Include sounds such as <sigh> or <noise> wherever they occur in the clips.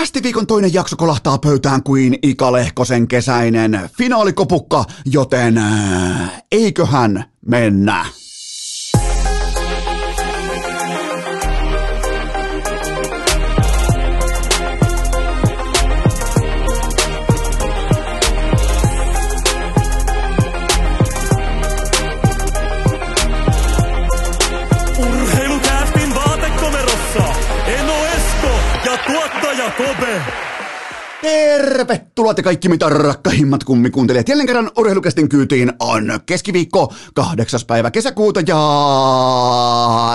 Kästiviikon toinen jakso kolahtaa pöytään kuin Ika Lehkosen kesäinen finaalikopukka, joten äh, eiköhän mennä. Tervetuloa te kaikki mitä rakkahimmat kummikuuntelijat. Jälleen kerran urheilukästin kyytiin on keskiviikko, kahdeksas päivä kesäkuuta ja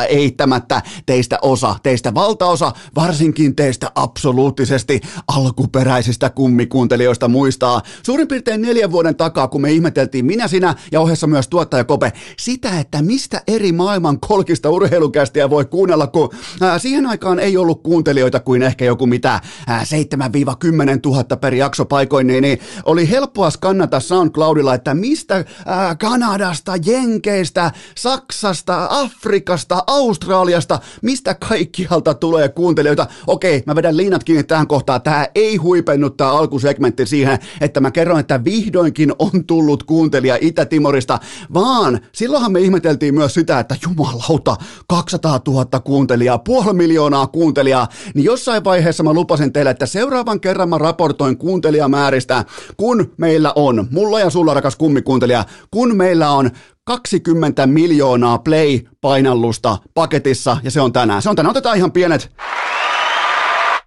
eittämättä teistä osa, teistä valtaosa, varsinkin teistä absoluuttisesti alkuperäisistä kummikuuntelijoista muistaa suurin piirtein neljän vuoden takaa, kun me ihmeteltiin minä, sinä ja ohessa myös tuottaja Kope sitä, että mistä eri maailman kolkista urheilukästiä voi kuunnella, kun ää, siihen aikaan ei ollut kuuntelijoita kuin ehkä joku mitä ää, 7-10 000 per jakso paikoin, niin, niin oli helppoa skannata SoundCloudilla, että mistä ää, Kanadasta, Jenkeistä, Saksasta, Afrikasta, Australiasta, mistä kaikkialta tulee kuuntelijoita. Okei, mä vedän liinat kiinni tähän kohtaan. Tämä ei huipennut tämä alkusegmentti siihen, että mä kerron, että vihdoinkin on tullut kuuntelija Itä-Timorista, vaan silloinhan me ihmeteltiin myös sitä, että jumalauta, 200 000 kuuntelijaa, puoli miljoonaa kuuntelijaa, niin jossain vaiheessa mä lupasin teille, että seuraavan kerran mä raportoin kuuntelijamääristä, kun meillä on, mulla ja sulla rakas kummikuuntelija, kun meillä on 20 miljoonaa play-painallusta paketissa, ja se on tänään. Se on tänään. Otetaan ihan pienet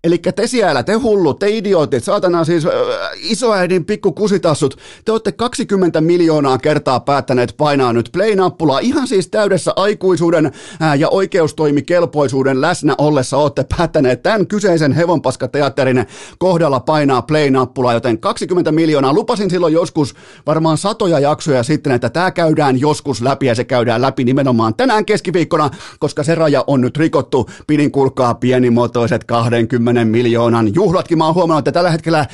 Eli te siellä, te hullut, te idiootit, saatana siis äh, isoäidin pikku kusitassut, te olette 20 miljoonaa kertaa päättäneet painaa nyt play-nappulaa, ihan siis täydessä aikuisuuden äh, ja oikeustoimikelpoisuuden läsnä ollessa olette päättäneet tämän kyseisen hevonpaskateatterin kohdalla painaa play-nappulaa, joten 20 miljoonaa, lupasin silloin joskus varmaan satoja jaksoja sitten, että tämä käydään joskus läpi ja se käydään läpi nimenomaan tänään keskiviikkona, koska se raja on nyt rikottu, pidin kulkaa pienimuotoiset 20 10 miljoonan juhlatkin. Mä oon huomannut, että tällä hetkellä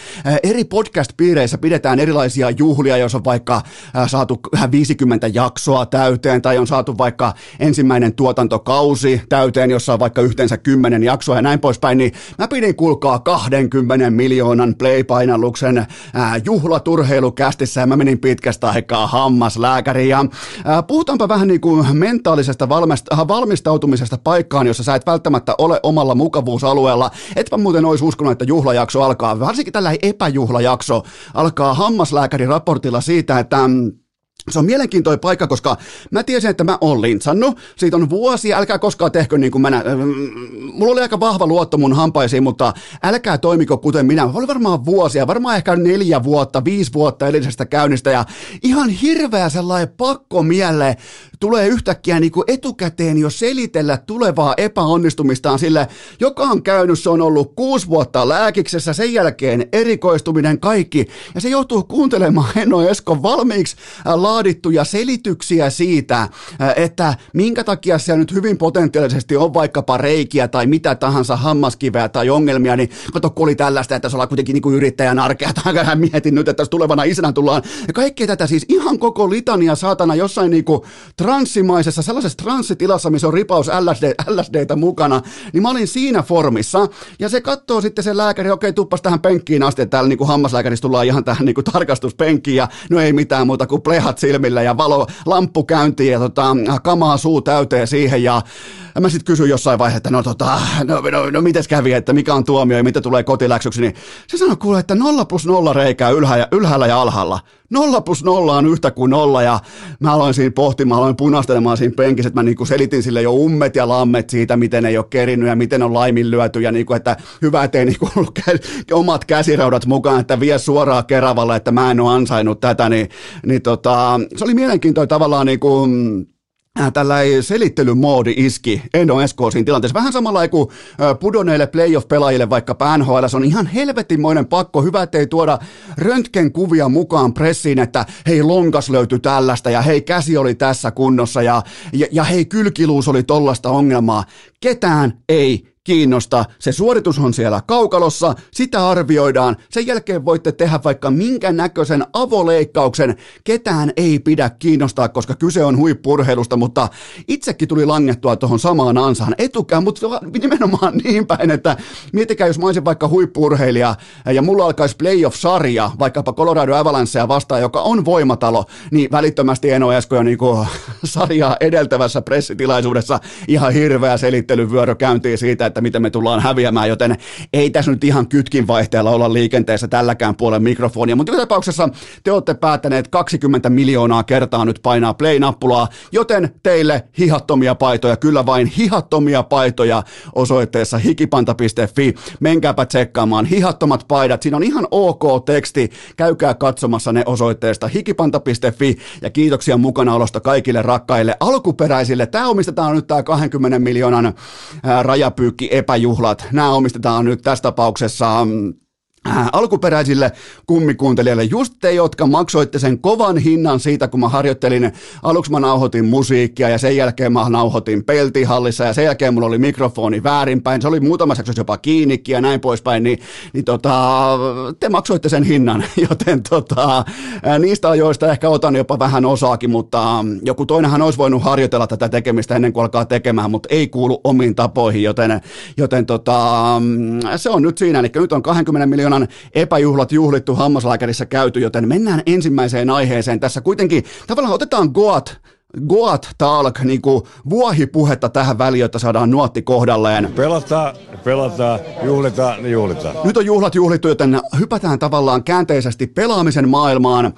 eri podcast-piireissä pidetään erilaisia juhlia, jos on vaikka saatu 50 jaksoa täyteen tai on saatu vaikka ensimmäinen tuotantokausi täyteen, jossa on vaikka yhteensä 10 jaksoa ja näin poispäin, niin mä pidin kulkaa 20 miljoonan play-painalluksen juhlaturheilukästissä ja mä menin pitkästä aikaa hammaslääkäriin ja puhutaanpa vähän niin kuin mentaalisesta valmistautumisesta paikkaan, jossa sä et välttämättä ole omalla mukavuusalueella, Etpä muuten olisi uskonut, että juhlajakso alkaa, varsinkin tällä epäjuhlajakso, alkaa hammaslääkärin raportilla siitä, että mm, se on mielenkiintoinen paikka, koska mä tiesin, että mä oon lintsannut. Siitä on vuosia, älkää koskaan tehkö niin kuin mä. Nä- Mulla oli aika vahva luotto mun hampaisiin, mutta älkää toimiko kuten minä. Oli varmaan vuosia, varmaan ehkä neljä vuotta, viisi vuotta edellisestä käynnistä. Ja ihan hirveä sellainen pakko mielle tulee yhtäkkiä niin kuin etukäteen jo selitellä tulevaa epäonnistumistaan sille, joka on käynyt, se on ollut kuusi vuotta lääkiksessä, sen jälkeen erikoistuminen kaikki. Ja se joutuu kuuntelemaan Henno Eskon valmiiksi laadittuja selityksiä siitä, että minkä takia siellä nyt hyvin potentiaalisesti on vaikkapa reikiä tai mitä tahansa hammaskiveä tai ongelmia, niin kato, kun oli tällaista, että se ollaan kuitenkin niin kuin yrittäjän arkea, tai <laughs> mietin nyt, että tässä tulevana isänä tullaan, ja kaikkea tätä siis ihan koko litania saatana jossain niin kuin transsimaisessa, sellaisessa transsitilassa, missä on ripaus LSD, LSDtä mukana, niin mä olin siinä formissa, ja se katsoo sitten se lääkäri, okei, tuppas tähän penkkiin asti, täällä niin kuin hammaslääkäristä tullaan ihan tähän niin kuin tarkastuspenkkiin, ja no ei mitään muuta kuin plehat silmillä ja valo, lamppu käyntiin ja tota, kamaa suu täyteen siihen ja ja mä sitten kysyin jossain vaiheessa, että no tota, no, no, no mites kävi, että mikä on tuomio ja mitä tulee kotiläksyksi, niin se sanoi kuule, että nolla plus nolla reikää ylhäällä, ylhäällä ja alhaalla. Nolla plus nolla on yhtä kuin nolla ja mä aloin siinä pohtimaan, aloin punastelemaan siinä penkissä, että mä niinku selitin sille jo ummet ja lammet siitä, miten ei ole kerinyt ja miten on laiminlyöty ja niinku, että hyvä, ettei niinku ollut omat käsiraudat mukaan, että vie suoraan Keravalle, että mä en ole ansainnut tätä, niin, niin tota, se oli mielenkiintoinen tavallaan niinku, Äh, tällä selittelymoodi iski Endo Esko siinä tilanteessa. Vähän samalla kuin äh, pudonneille playoff-pelaajille vaikka NHL, se on ihan helvetimoinen pakko. Hyvä, ettei tuoda röntgenkuvia mukaan pressiin, että hei lonkas löytyi tällaista ja hei käsi oli tässä kunnossa ja, ja, ja hei kylkiluus oli tollasta ongelmaa. Ketään ei kiinnosta, se suoritus on siellä kaukalossa, sitä arvioidaan, sen jälkeen voitte tehdä vaikka minkä näköisen avoleikkauksen, ketään ei pidä kiinnostaa, koska kyse on huippurheilusta, mutta itsekin tuli langettua tuohon samaan ansaan. Etukään, mutta nimenomaan <laughs> niin päin, että miettikää, jos mä olisin vaikka huippurheilija ja mulla alkaisi playoff-sarja, vaikkapa Colorado Avalancea vastaan, joka on voimatalo, niin välittömästi Eno Esko jo niin <laughs> sarjaa edeltävässä pressitilaisuudessa ihan hirveä selittelyvyörö käyntiin siitä, miten me tullaan häviämään, joten ei tässä nyt ihan kytkin vaihteella olla liikenteessä tälläkään puolen mikrofonia, mutta joka tapauksessa te olette päättäneet 20 miljoonaa kertaa nyt painaa play-nappulaa, joten teille hihattomia paitoja, kyllä vain hihattomia paitoja osoitteessa hikipanta.fi. Menkääpä tsekkaamaan hihattomat paidat, siinä on ihan ok teksti, käykää katsomassa ne osoitteesta hikipanta.fi ja kiitoksia mukanaolosta kaikille rakkaille alkuperäisille. Tämä omistetaan nyt tämä 20 miljoonan rajapyykki epäjuhlat. Nämä omistetaan nyt tässä tapauksessa mm, alkuperäisille kummikuuntelijoille, just te, jotka maksoitte sen kovan hinnan siitä, kun mä harjoittelin, aluksi mä nauhoitin musiikkia ja sen jälkeen mä nauhoitin peltihallissa ja sen jälkeen mulla oli mikrofoni väärinpäin, se oli muutamassa jaksossa jopa kiinnikin ja näin poispäin, niin, niin tota, te maksoitte sen hinnan, <laughs> joten tota, äh, niistä ajoista ehkä otan jopa vähän osaakin, mutta ähm, joku toinenhan olisi voinut harjoitella tätä tekemistä ennen kuin alkaa tekemään, mutta ei kuulu omiin tapoihin, joten, joten tota, mm, se on nyt siinä, eli nyt on 20 miljoonaa koronan epäjuhlat juhlittu hammaslääkärissä käyty, joten mennään ensimmäiseen aiheeseen. Tässä kuitenkin tavallaan otetaan Goat Goat Talk, niin kuin vuohipuhetta tähän väliin, jotta saadaan nuotti kohdalleen. Pelataan, pelataan, juhlitaan, niin juhlitaan. Nyt on juhlat juhlittu, joten hypätään tavallaan käänteisesti pelaamisen maailmaan.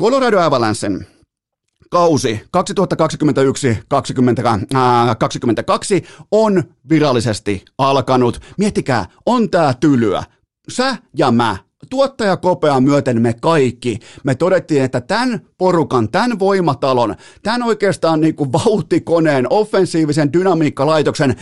Colorado Avalancen kausi 2021-2022 on virallisesti alkanut. Miettikää, on tää tylyä sä ja mä, tuottaja kopea myöten me kaikki, me todettiin, että tämän porukan, tämän voimatalon, tämän oikeastaan <laughs> niin kuin vauhtikoneen, offensiivisen dynamiikkalaitoksen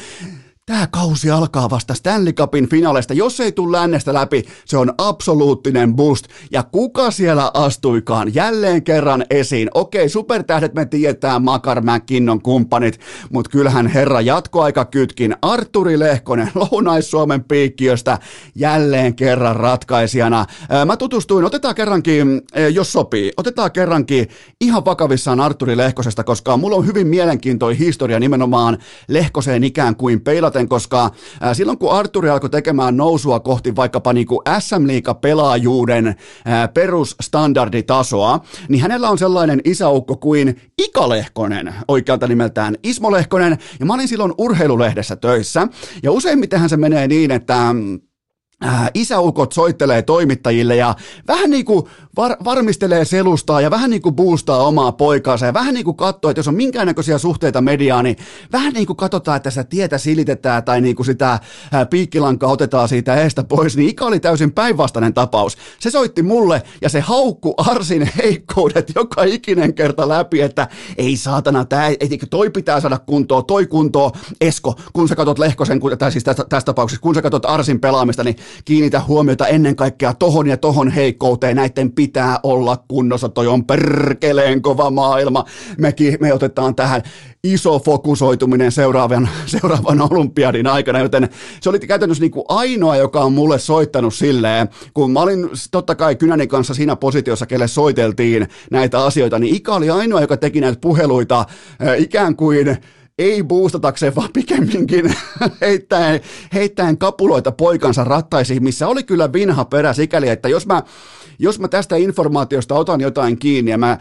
Tämä kausi alkaa vasta Stanley Cupin finaaleista. Jos ei tule lännestä läpi, se on absoluuttinen boost. Ja kuka siellä astuikaan jälleen kerran esiin? Okei, supertähdet me tiedetään, Makar McKinnon kumppanit, mutta kyllähän herra jatkoaika kytkin Arturi Lehkonen <laughs> Lounais-Suomen piikkiöstä jälleen kerran ratkaisijana. Mä tutustuin, otetaan kerrankin, jos sopii, otetaan kerrankin ihan vakavissaan Arturi Lehkosesta, koska mulla on hyvin mielenkiintoinen historia nimenomaan Lehkoseen ikään kuin peilata varten, koska silloin kun Arturi alkoi tekemään nousua kohti vaikkapa niin kuin SM-liiga-pelaajuuden perusstandarditasoa, niin hänellä on sellainen isäukko kuin Ika Lehkonen, oikealta nimeltään Ismo Lehkonen, ja mä olin silloin urheilulehdessä töissä, ja useimmitenhän se menee niin, että äh, isäukot soittelee toimittajille ja vähän niin kuin var, varmistelee selustaa ja vähän niin kuin boostaa omaa poikaansa ja vähän niin kuin katsoo, että jos on minkäännäköisiä suhteita mediaan, niin vähän niin kuin katsotaan, että sitä tietä silitetään tai niin kuin sitä äh, piikkilankaa otetaan siitä eestä pois, niin Ika oli täysin päinvastainen tapaus. Se soitti mulle ja se haukku Arsin heikkoudet joka ikinen kerta läpi, että ei saatana, tää, ei, toi pitää saada kuntoon, toi kuntoon, Esko, kun sä katsot Lehkosen, tai siis tästä, tästä tapauksessa, kun sä katsot Arsin pelaamista, niin kiinnitä huomiota ennen kaikkea tohon ja tohon heikkouteen, näiden pitää olla kunnossa, toi on perkeleen kova maailma, Mekin, me otetaan tähän iso fokusoituminen seuraavan, <laughs> seuraavan olympiadin aikana, joten se oli käytännössä niin kuin ainoa, joka on mulle soittanut silleen, kun mä olin totta kai Kynäni kanssa siinä positiossa, kelle soiteltiin näitä asioita, niin Ika oli ainoa, joka teki näitä puheluita ikään kuin ei boostatakseen, vaan pikemminkin <laughs> heittäen, heittäen kapuloita poikansa rattaisiin, missä oli kyllä vinha perä sikäli, että jos mä jos mä tästä informaatiosta otan jotain kiinni ja mä äh,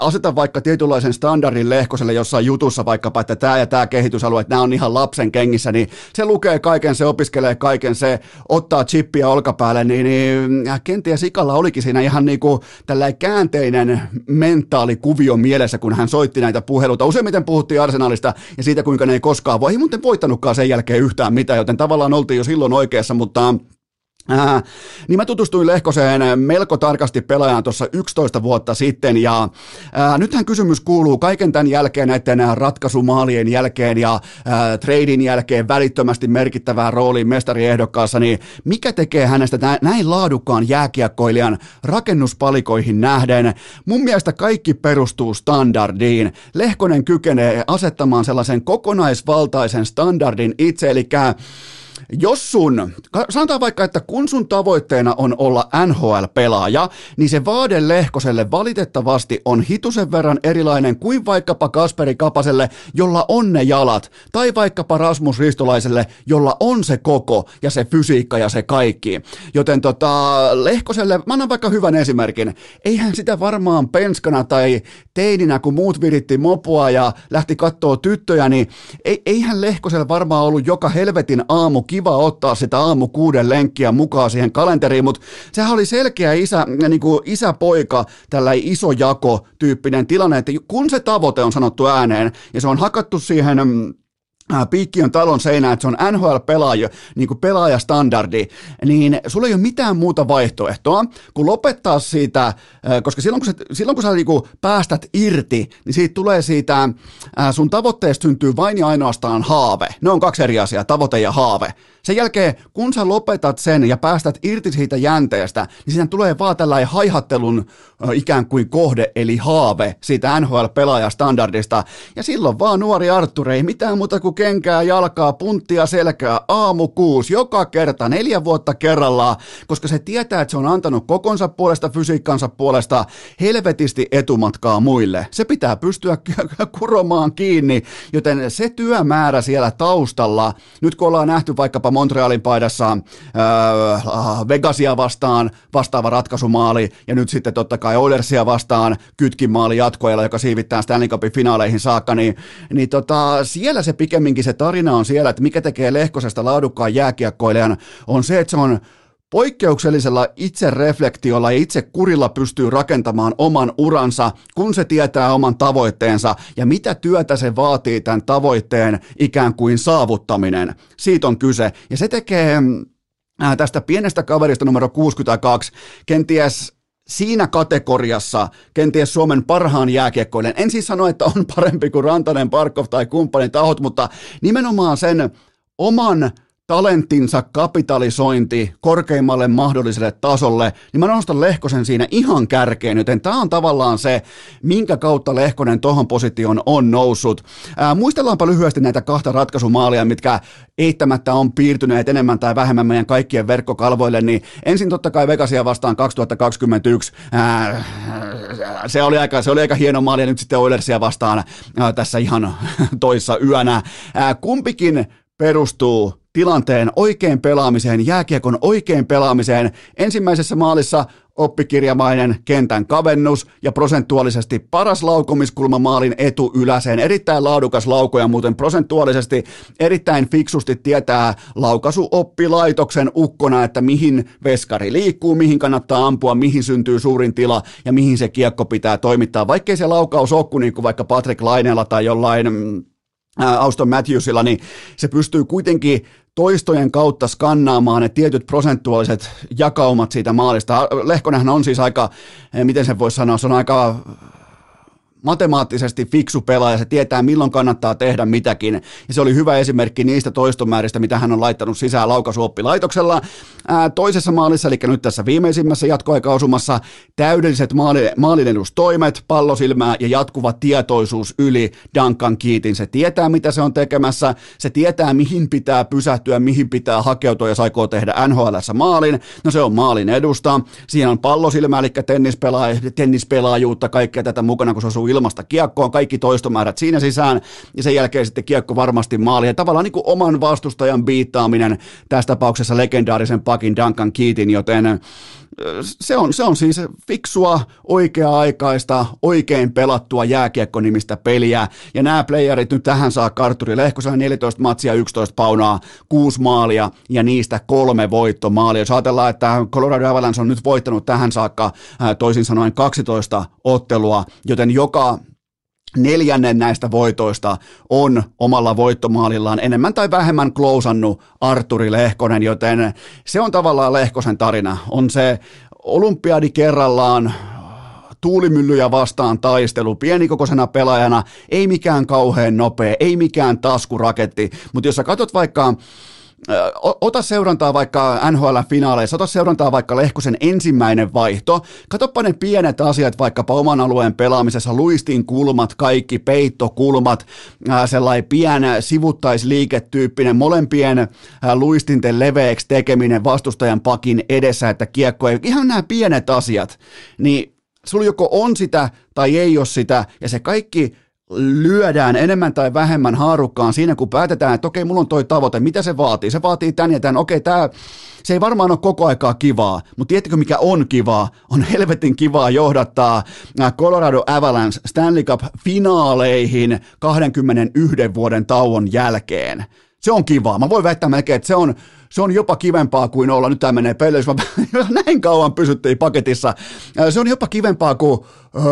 asetan vaikka tietynlaisen standardin lehkoselle jossain jutussa vaikkapa, että tämä ja tämä kehitysalue, että nämä on ihan lapsen kengissä, niin se lukee kaiken, se opiskelee kaiken, se ottaa chippiä olkapäälle, niin, niin kenties Ikalla olikin siinä ihan niin kuin tällainen käänteinen mentaalikuvio mielessä, kun hän soitti näitä puheluita. Useimmiten puhuttiin arsenaalista ja siitä, kuinka ne ei koskaan voi, ei muuten voittanutkaan sen jälkeen yhtään mitään, joten tavallaan oltiin jo silloin oikeassa, mutta Äh, niin mä tutustuin Lehkoseen melko tarkasti pelaajaan tuossa 11 vuotta sitten ja äh, nythän kysymys kuuluu kaiken tämän jälkeen näiden ratkaisumaalien jälkeen ja äh, treidin jälkeen välittömästi merkittävää rooliin mestariehdokkaassa, niin mikä tekee hänestä näin laadukkaan jääkiekkoilijan rakennuspalikoihin nähden? Mun mielestä kaikki perustuu standardiin. Lehkonen kykenee asettamaan sellaisen kokonaisvaltaisen standardin itse, eli jos sun, sanotaan vaikka, että kun sun tavoitteena on olla NHL-pelaaja, niin se vaade Lehkoselle valitettavasti on hitusen verran erilainen kuin vaikkapa Kasperi Kapaselle, jolla on ne jalat, tai vaikkapa Rasmus Ristolaiselle, jolla on se koko ja se fysiikka ja se kaikki. Joten tota, Lehkoselle, mä annan vaikka hyvän esimerkin, eihän sitä varmaan penskana tai teininä, kun muut viritti mopua ja lähti kattoo tyttöjä, niin eihän Lehkoselle varmaan ollut joka helvetin aamu kiva ottaa sitä aamu kuuden lenkkiä mukaan siihen kalenteriin, mutta sehän oli selkeä isä, niin kuin isä-poika, tällä iso jako tyyppinen tilanne, että kun se tavoite on sanottu ääneen ja se on hakattu siihen mm, piikki on talon seinä, että se on NHL-pelaaja, niin kuin pelaajastandardi, niin sulla ei ole mitään muuta vaihtoehtoa kuin lopettaa siitä, koska silloin kun sä, silloin, kun sä niin kuin päästät irti, niin siitä tulee siitä, sun tavoitteesta syntyy vain ja ainoastaan haave. Ne on kaksi eri asiaa, tavoite ja haave. Sen jälkeen, kun sä lopetat sen ja päästät irti siitä jänteestä, niin siinä tulee vaan tällainen haihattelun ikään kuin kohde, eli haave siitä NHL-pelaajastandardista. Ja silloin vaan nuori Arttur ei mitään muuta kuin kenkää, jalkaa, punttia, selkää, aamu kuusi, joka kerta, neljä vuotta kerrallaan, koska se tietää, että se on antanut kokonsa puolesta, fysiikkansa puolesta helvetisti etumatkaa muille. Se pitää pystyä kuromaan kiinni, joten se työmäärä siellä taustalla, nyt kun ollaan nähty vaikkapa Montrealin paidassa äh, Vegasia vastaan vastaava ratkaisumaali, ja nyt sitten totta kai Oilersia vastaan kytkin maali jatkoilla, joka siivittää Stanley Cupin finaaleihin saakka, niin, niin tota, siellä se pikemminkin se tarina on siellä, että mikä tekee Lehkosesta laadukkaan jääkiekkoilijan, on se, että se on poikkeuksellisella itsereflektiolla ja itse kurilla pystyy rakentamaan oman uransa, kun se tietää oman tavoitteensa ja mitä työtä se vaatii tämän tavoitteen ikään kuin saavuttaminen. Siitä on kyse. Ja se tekee tästä pienestä kaverista numero 62 kenties siinä kategoriassa kenties Suomen parhaan jääkiekkoinen. En siis sano, että on parempi kuin Rantanen, Parkov tai kumppanin tahot, mutta nimenomaan sen oman talenttinsa kapitalisointi korkeimmalle mahdolliselle tasolle, niin mä nostan Lehkosen siinä ihan kärkeen, joten tämä on tavallaan se, minkä kautta Lehkonen tohon positioon on noussut. Ää, muistellaanpa lyhyesti näitä kahta ratkaisumaalia, mitkä eittämättä on piirtyneet enemmän tai vähemmän meidän kaikkien verkkokalvoille, niin ensin totta kai Vegasia vastaan 2021, ää, se, oli aika, se oli aika hieno maali, ja nyt sitten Oilersia vastaan ää, tässä ihan <laughs> toissa yönä. Ää, kumpikin perustuu tilanteen oikein pelaamiseen, jääkiekon oikein pelaamiseen. Ensimmäisessä maalissa oppikirjamainen kentän kavennus ja prosentuaalisesti paras laukomiskulma maalin etu yläseen. Erittäin laadukas lauko ja muuten prosentuaalisesti erittäin fiksusti tietää laukaisuoppilaitoksen ukkona, että mihin veskari liikkuu, mihin kannattaa ampua, mihin syntyy suurin tila ja mihin se kiekko pitää toimittaa. Vaikkei se laukaus ole niin kuin vaikka Patrick Laineella tai jollain mm, Auston Matthewsilla, niin se pystyy kuitenkin toistojen kautta skannaamaan ne tietyt prosentuaaliset jakaumat siitä maalista. Lehkonenhan on siis aika, eh, miten sen voisi sanoa, se on aika matemaattisesti fiksu pelaaja, se tietää milloin kannattaa tehdä mitäkin. Ja se oli hyvä esimerkki niistä toistomääristä, mitä hän on laittanut sisään laukaisuoppilaitoksella. Ää, toisessa maalissa, eli nyt tässä viimeisimmässä jatkoaikausumassa, täydelliset maali, maalinedustoimet, pallosilmää ja jatkuva tietoisuus yli Duncan Keatin. Se tietää, mitä se on tekemässä, se tietää, mihin pitää pysähtyä, mihin pitää hakeutua, jos aikoo tehdä NHL maalin. No se on maalin edusta. Siinä on pallosilmä, eli tennispelaajuutta, kaikkea tätä mukana, kun se osuu ilmasta kiekkoon, kaikki toistomäärät siinä sisään, ja sen jälkeen sitten kiekko varmasti maali. Ja tavallaan niin kuin oman vastustajan biittaaminen, tässä tapauksessa legendaarisen pakin Duncan Keatin, joten se on, se on siis fiksua, oikea-aikaista, oikein pelattua jääkiekko-nimistä peliä. Ja nämä playerit nyt tähän saa Karturi Lehkosella 14 matsia, 11 paunaa, 6 maalia ja niistä kolme voittomaalia. Jos ajatellaan, että Colorado Avalanche on nyt voittanut tähän saakka toisin sanoen 12 ottelua, joten joka neljännen näistä voitoista on omalla voittomaalillaan enemmän tai vähemmän klousannut Arturi Lehkonen, joten se on tavallaan Lehkosen tarina. On se olympiadi kerrallaan, tuulimyllyjä vastaan taistelu, pienikokoisena pelaajana, ei mikään kauhean nopea, ei mikään taskuraketti, mutta jos sä katsot vaikka ota seurantaa vaikka NHL-finaaleissa, ota seurantaa vaikka Lehkosen ensimmäinen vaihto, katoppa ne pienet asiat vaikkapa oman alueen pelaamisessa, luistin kulmat, kaikki peittokulmat, sellainen pien sivuttaisliiketyyppinen, molempien luistinten leveäksi tekeminen vastustajan pakin edessä, että kiekko ei, ihan nämä pienet asiat, niin sulla joko on sitä tai ei ole sitä, ja se kaikki lyödään enemmän tai vähemmän haarukkaan siinä, kun päätetään, että okei, mulla on toi tavoite, mitä se vaatii? Se vaatii tän ja tän, okei, tää, se ei varmaan ole koko aikaa kivaa, mutta tiedättekö mikä on kivaa? On helvetin kivaa johdattaa äh, Colorado Avalanche Stanley Cup-finaaleihin 21 vuoden tauon jälkeen. Se on kivaa. Mä voin väittää melkein, että se on, se on jopa kivempaa kuin olla, nyt tämä menee pelle, jos mä <laughs> näin kauan pysyttiin paketissa, se on jopa kivempaa kuin öö,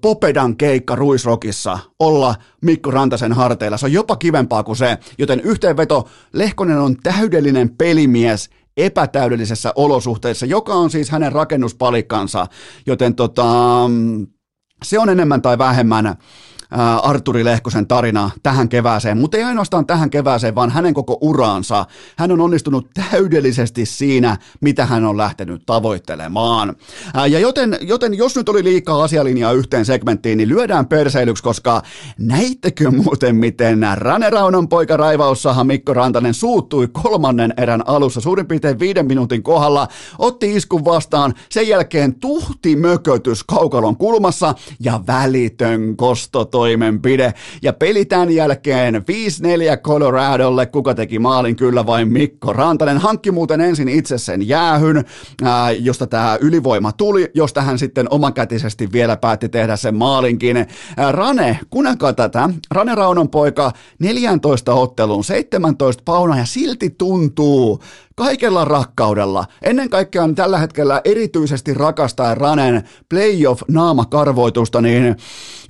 Popedan keikka Ruisrokissa olla Mikko Rantasen harteilla, se on jopa kivempaa kuin se, joten yhteenveto, Lehkonen on täydellinen pelimies, epätäydellisessä olosuhteissa, joka on siis hänen rakennuspalikkansa, joten tota, se on enemmän tai vähemmän Arturi Lehkosen tarina tähän kevääseen, mutta ei ainoastaan tähän kevääseen, vaan hänen koko uraansa. Hän on onnistunut täydellisesti siinä, mitä hän on lähtenyt tavoittelemaan. Ja joten, joten jos nyt oli liikaa asialinjaa yhteen segmenttiin, niin lyödään perseilyksi, koska näittekö muuten, miten Raunan poika raivaussahan Mikko Rantanen suuttui kolmannen erän alussa suurin piirtein viiden minuutin kohdalla, otti iskun vastaan, sen jälkeen tuhti mökötys kaukalon kulmassa ja välitön kosto toimenpide. Ja peli tämän jälkeen 5-4 Coloradolle, kuka teki maalin kyllä vain Mikko Rantanen. Hankki muuten ensin itse sen jäähyn, ää, josta tämä ylivoima tuli, josta hän sitten omakätisesti vielä päätti tehdä sen maalinkin. Ää, Rane, kuunnelkaa tätä, Rane Raunon poika 14 otteluun, 17 pauna ja silti tuntuu kaikella rakkaudella. Ennen kaikkea tällä hetkellä erityisesti rakastaa Ranen playoff-naamakarvoitusta, niin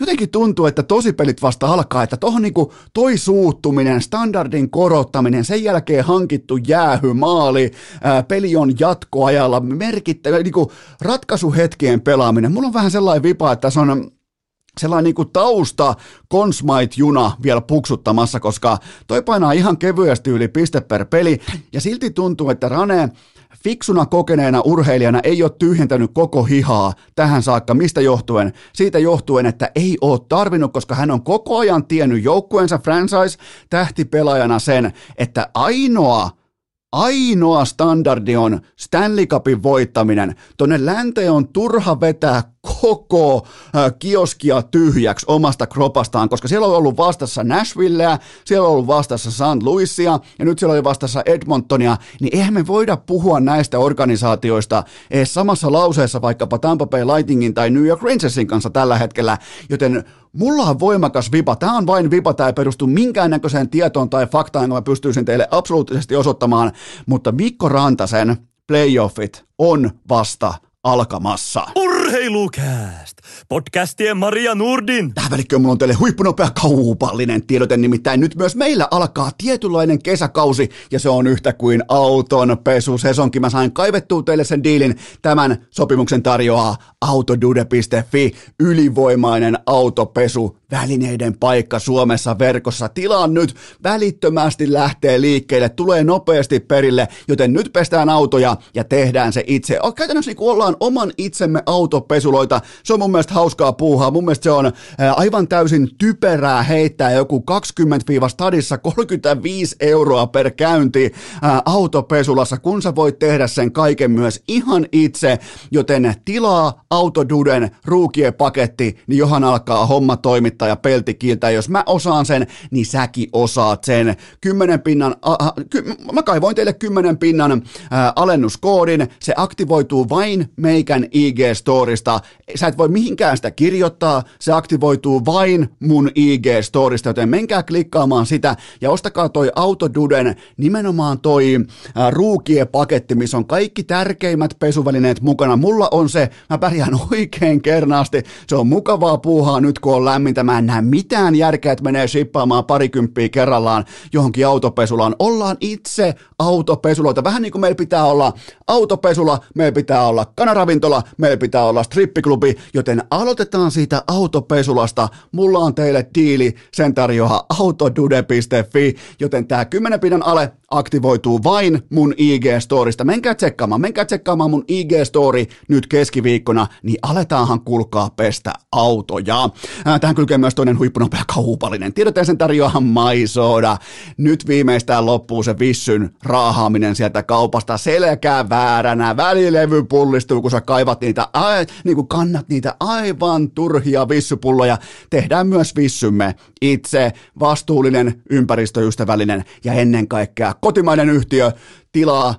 jotenkin tuntuu, että tosipelit vasta alkaa, että tohon niinku toi suuttuminen, standardin korottaminen, sen jälkeen hankittu jäähy, maali, ää, peli on jatkoajalla, merkittävä, niinku ratkaisuhetkien pelaaminen. Mulla on vähän sellainen vipa, että se on sellainen niin kuin tausta Consmite-juna vielä puksuttamassa, koska toi painaa ihan kevyesti yli piste per peli, ja silti tuntuu, että Rane fiksuna kokeneena urheilijana ei ole tyhjentänyt koko hihaa tähän saakka. Mistä johtuen? Siitä johtuen, että ei ole tarvinnut, koska hän on koko ajan tiennyt joukkueensa franchise-tähtipelaajana sen, että ainoa ainoa standardi on Stanley Cupin voittaminen. Tonne länteen on turha vetää koko äh, kioskia tyhjäksi omasta kropastaan, koska siellä on ollut vastassa Nashvilleä, siellä on ollut vastassa St. Louisia ja nyt siellä oli vastassa Edmontonia, niin eihän me voida puhua näistä organisaatioista edes samassa lauseessa vaikkapa Tampa Bay Lightningin tai New York Rangersin kanssa tällä hetkellä, joten Mulla on voimakas vipa. Tämä on vain vipa, tämä ei perustu minkäännäköiseen tietoon tai faktaan, jonka mä pystyisin teille absoluuttisesti osoittamaan, mutta Mikko Rantasen playoffit on vasta alkamassa. Urheilukääst! Podcastien Maria Nurdin. Tähän välikköön mulla on teille huippunopea kaupallinen tiedote, nimittäin nyt myös meillä alkaa tietynlainen kesäkausi ja se on yhtä kuin auton pesusesonkin. Mä sain kaivettua teille sen diilin. Tämän sopimuksen tarjoaa autodude.fi, ylivoimainen autopesu välineiden paikka Suomessa verkossa. Tilaa nyt, välittömästi lähtee liikkeelle, tulee nopeasti perille, joten nyt pestään autoja ja tehdään se itse. Käytännössä niin ollaan oman itsemme autopesuloita. Se on mun mielestä hauskaa puuhaa. Mun mielestä se on aivan täysin typerää heittää joku 20-stadissa 35 euroa per käynti autopesulassa, kun sä voit tehdä sen kaiken myös ihan itse, joten tilaa Autoduden ruukien paketti, niin johan alkaa homma toimittaa ja pelti kiiltää. Jos mä osaan sen, niin säkin osaat sen. Kymmenen pinnan, uh, ky, mä kaivoin teille kymmenen pinnan uh, alennuskoodin. Se aktivoituu vain meikän IG-storista. Sä et voi mihinkään sitä kirjoittaa, se aktivoituu vain mun IG-storista, joten menkää klikkaamaan sitä ja ostakaa toi Autoduden nimenomaan toi uh, ruukien paketti, missä on kaikki tärkeimmät pesuvälineet mukana. Mulla on se, mä pärjään oikein kernaasti. Se on mukavaa puuhaa nyt, kun on lämmintä. Mä en näe mitään järkeä, että menee shippaamaan parikymppiä kerrallaan johonkin autopesulaan. Ollaan itse autopesuloita. Vähän niin kuin meillä pitää olla autopesula, meillä pitää olla kanaravintola, meillä pitää olla strippiklubi, joten aloitetaan siitä autopesulasta. Mulla on teille diili, sen tarjoaa autodude.fi, joten tämä 10 pinnan ale aktivoituu vain mun IG-storista. Menkää tsekkaamaan, menkää tsekkaamaan mun IG-story nyt keskiviikkona, niin aletaanhan kulkaa pestä autoja. Tähän kylkee myös toinen huippunopea kaupallinen. Tiedätte sen tarjoaa maisoda. Nyt viimeistään loppuu se vissyn raahaaminen sieltä kaupasta selkää vääränä. Välilevy pullistuu, kun sä kaivat niitä, ai, niin kuin kannat niitä aivan turhia vissypulloja. Tehdään myös vissymme itse vastuullinen, ympäristöystävällinen ja ennen kaikkea kotimainen yhtiö tilaa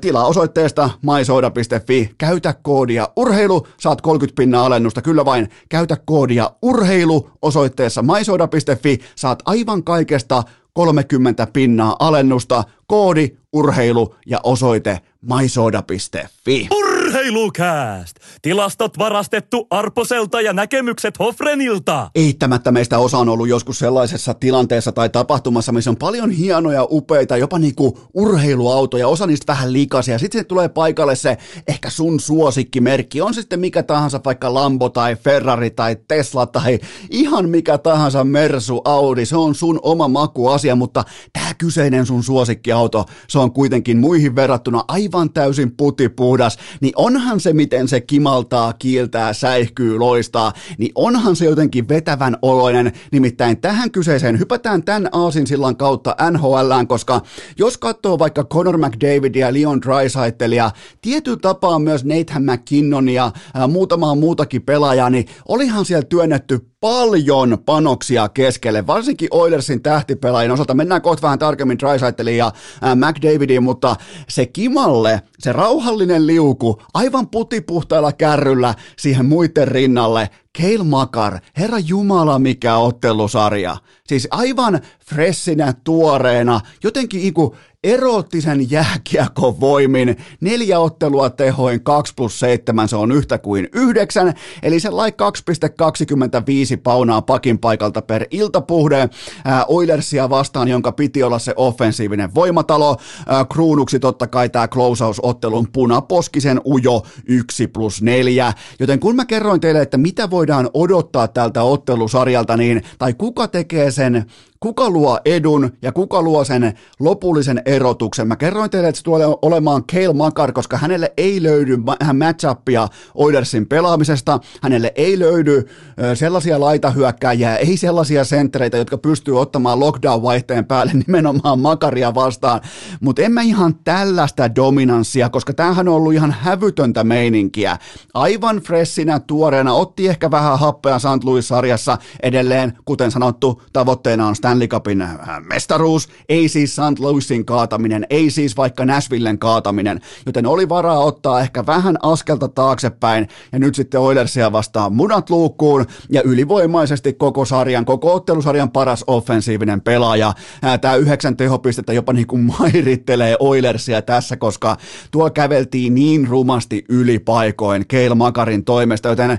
tilaa osoitteesta mysoda.fi, käytä koodia urheilu, saat 30 pinnaa alennusta, kyllä vain, käytä koodia urheilu osoitteessa mysoda.fi, saat aivan kaikesta 30 pinnaa alennusta, koodi urheilu ja osoite mysoda.fi. Urheilukääst! Tilastot varastettu Arposelta ja näkemykset Hofrenilta. Eittämättä meistä osa on ollut joskus sellaisessa tilanteessa tai tapahtumassa, missä on paljon hienoja, upeita, jopa niinku urheiluautoja, osa niistä vähän likaisia. Sitten tulee paikalle se ehkä sun suosikkimerkki, on se sitten mikä tahansa, vaikka Lambo tai Ferrari tai Tesla tai ihan mikä tahansa Mersu, Audi, se on sun oma makuasia, mutta tämä kyseinen sun suosikkiauto, se on kuitenkin muihin verrattuna aivan täysin putipuhdas, niin onhan se, miten se kimaltaa, kiiltää, säihkyy, loistaa, niin onhan se jotenkin vetävän oloinen. Nimittäin tähän kyseiseen hypätään tämän aasinsillan kautta NHLään, koska jos katsoo vaikka Conor McDavidia Leon Draisaitelia, tietyllä tapaa myös Nathan McKinnonia ja muutamaa muutakin pelaajaa, niin olihan siellä työnnetty paljon panoksia keskelle, varsinkin Oilersin tähtipelaajien osalta. Mennään kohta vähän tarkemmin Drysaitlin ja McDavidin, mutta se Kimalle, se rauhallinen liuku, aivan putipuhtailla kärryllä siihen muiden rinnalle, Keil Makar, herra Jumala mikä ottelusarja. Siis aivan fressinä, tuoreena, jotenkin iku eroottisen jääkiekon voimin. Neljä ottelua tehoin 2 plus 7, se on yhtä kuin yhdeksän, eli se lai 2,25 paunaa pakin paikalta per iltapuhde. Ää, Oilersia vastaan, jonka piti olla se offensiivinen voimatalo. Ää, kruunuksi totta kai tämä closeout-ottelun punaposkisen ujo 1 plus 4. Joten kun mä kerroin teille, että mitä voidaan odottaa tältä ottelusarjalta, niin, tai kuka tekee sen kuka luo edun ja kuka luo sen lopullisen erotuksen. Mä kerroin teille, että se tulee olemaan Kale Makar, koska hänelle ei löydy matchupia Oilersin pelaamisesta, hänelle ei löydy sellaisia laitahyökkääjiä, ei sellaisia senttereitä, jotka pystyy ottamaan lockdown-vaihteen päälle <laughs> nimenomaan Makaria vastaan, mutta en mä ihan tällaista dominanssia, koska tämähän on ollut ihan hävytöntä meininkiä. Aivan freshinä, tuoreena, otti ehkä vähän happea St. Louis-sarjassa edelleen, kuten sanottu, tavoitteena on Stanley Cupin äh, mestaruus, ei siis St. Louisin kaataminen, ei siis vaikka Nashvillen kaataminen, joten oli varaa ottaa ehkä vähän askelta taaksepäin ja nyt sitten Oilersia vastaan munat luukkuun ja ylivoimaisesti koko sarjan, koko ottelusarjan paras offensiivinen pelaaja. Äh, Tämä yhdeksän tehopistettä jopa niin kuin mairittelee Oilersia tässä, koska tuo käveltiin niin rumasti yli paikoin Keil Makarin toimesta, joten äh,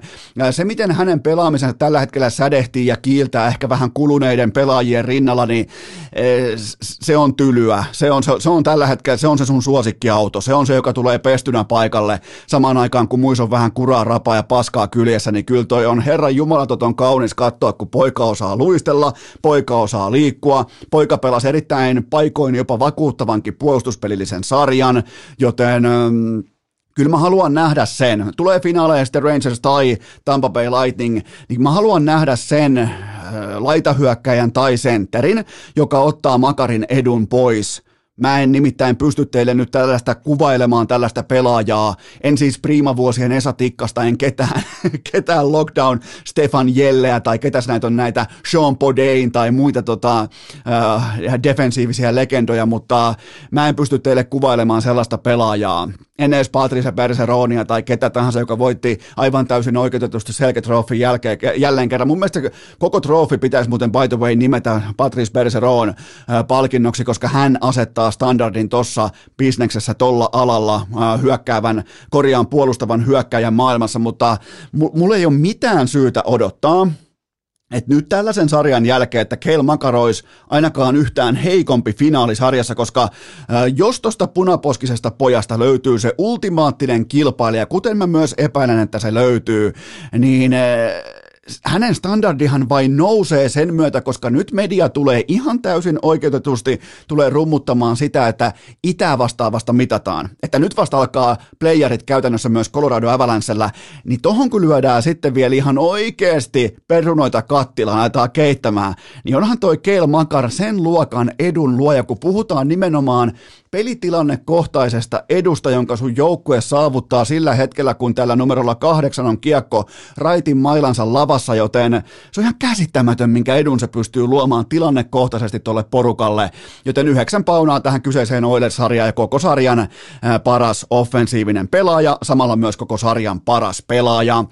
se miten hänen pelaamisensa tällä hetkellä sädehtii ja kiiltää ehkä vähän kuluneiden pelaajien Ferrarien rinnalla, niin eh, se on tylyä. Se on, se, se on tällä hetkellä, se on se sun suosikkiauto. Se on se, joka tulee pestynä paikalle samaan aikaan, kun muissa on vähän kuraa, rapaa ja paskaa kyljessä, niin kyllä toi on Herran Jumalaton kaunis katsoa, kun poika osaa luistella, poika osaa liikkua, poika pelasi erittäin paikoin jopa vakuuttavankin puolustuspelillisen sarjan, joten mm, kyllä mä haluan nähdä sen. Tulee finaaleja sitten Rangers tai Tampa Bay Lightning, niin mä haluan nähdä sen laitahyökkäjän tai sentterin, joka ottaa Makarin edun pois – Mä en nimittäin pysty teille nyt tällaista kuvailemaan tällaista pelaajaa. En siis priimavuosien Esa Tikkasta, en ketään, <laughs> ketään lockdown Stefan Jelleä tai ketäs näitä on näitä Sean Podain tai muita tota, äh, defensiivisiä legendoja, mutta mä en pysty teille kuvailemaan sellaista pelaajaa. En edes Patrice Berseronia tai ketä tahansa, joka voitti aivan täysin oikeutetusti selketrofin jälkeen, jälleen kerran. Mun mielestä koko trofi pitäisi muuten by the way nimetä Patrice Berseron äh, palkinnoksi, koska hän asettaa standardin tuossa bisneksessä tolla alalla hyökkäävän, korjaan puolustavan hyökkäjän maailmassa, mutta mulla ei ole mitään syytä odottaa, että nyt tällaisen sarjan jälkeen, että Keil Makarois ainakaan yhtään heikompi finaalisarjassa, koska jos tuosta punaposkisesta pojasta löytyy se ultimaattinen kilpailija, kuten mä myös epäilen, että se löytyy, niin hänen standardihan vain nousee sen myötä, koska nyt media tulee ihan täysin oikeutetusti tulee rummuttamaan sitä, että itää vastaavasta mitataan. Että nyt vasta alkaa playerit käytännössä myös Colorado Avalancella, niin tohon kun lyödään sitten vielä ihan oikeasti perunoita kattilaan, aletaan keittämään, niin onhan toi Keil Makar sen luokan edun luoja, kun puhutaan nimenomaan pelitilannekohtaisesta edusta, jonka sun joukkue saavuttaa sillä hetkellä, kun tällä numerolla kahdeksan on kiekko raitin mailansa lavassa, joten se on ihan käsittämätön, minkä edun se pystyy luomaan tilannekohtaisesti tuolle porukalle, joten yhdeksän paunaa tähän kyseiseen Oilers-sarjaan ja koko sarjan paras offensiivinen pelaaja, samalla myös koko sarjan paras pelaaja.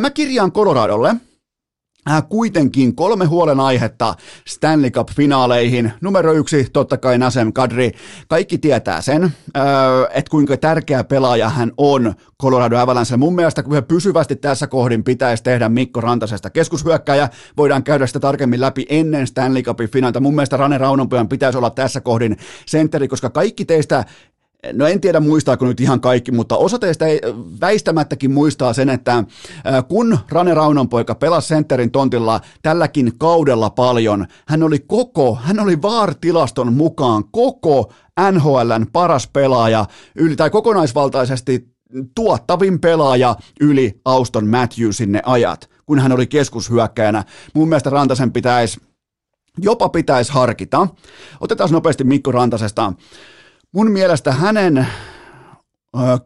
Mä kirjaan Coloradolle, kuitenkin kolme huolenaihetta Stanley Cup-finaaleihin. Numero yksi, totta kai Nasem Kadri. Kaikki tietää sen, äh, että kuinka tärkeä pelaaja hän on Colorado Avalanche. Mun mielestä kun pysyvästi tässä kohdin pitäisi tehdä Mikko Rantasesta keskushyökkäjä, voidaan käydä sitä tarkemmin läpi ennen Stanley Cupin finaalta. Mun mielestä Rane Raunonpojan pitäisi olla tässä kohdin sentteri, koska kaikki teistä No en tiedä muistaako nyt ihan kaikki, mutta osa teistä ei väistämättäkin muistaa sen, että kun Rane Raunonpoika pelasi sentterin tontilla tälläkin kaudella paljon, hän oli koko, hän oli VAR-tilaston mukaan koko NHLn paras pelaaja, yli, tai kokonaisvaltaisesti tuottavin pelaaja yli Auston Matthewsin ne ajat, kun hän oli keskushyökkäjänä. Mun mielestä Rantasen pitäisi, jopa pitäisi harkita. Otetaan nopeasti Mikko Rantasesta mun mielestä hänen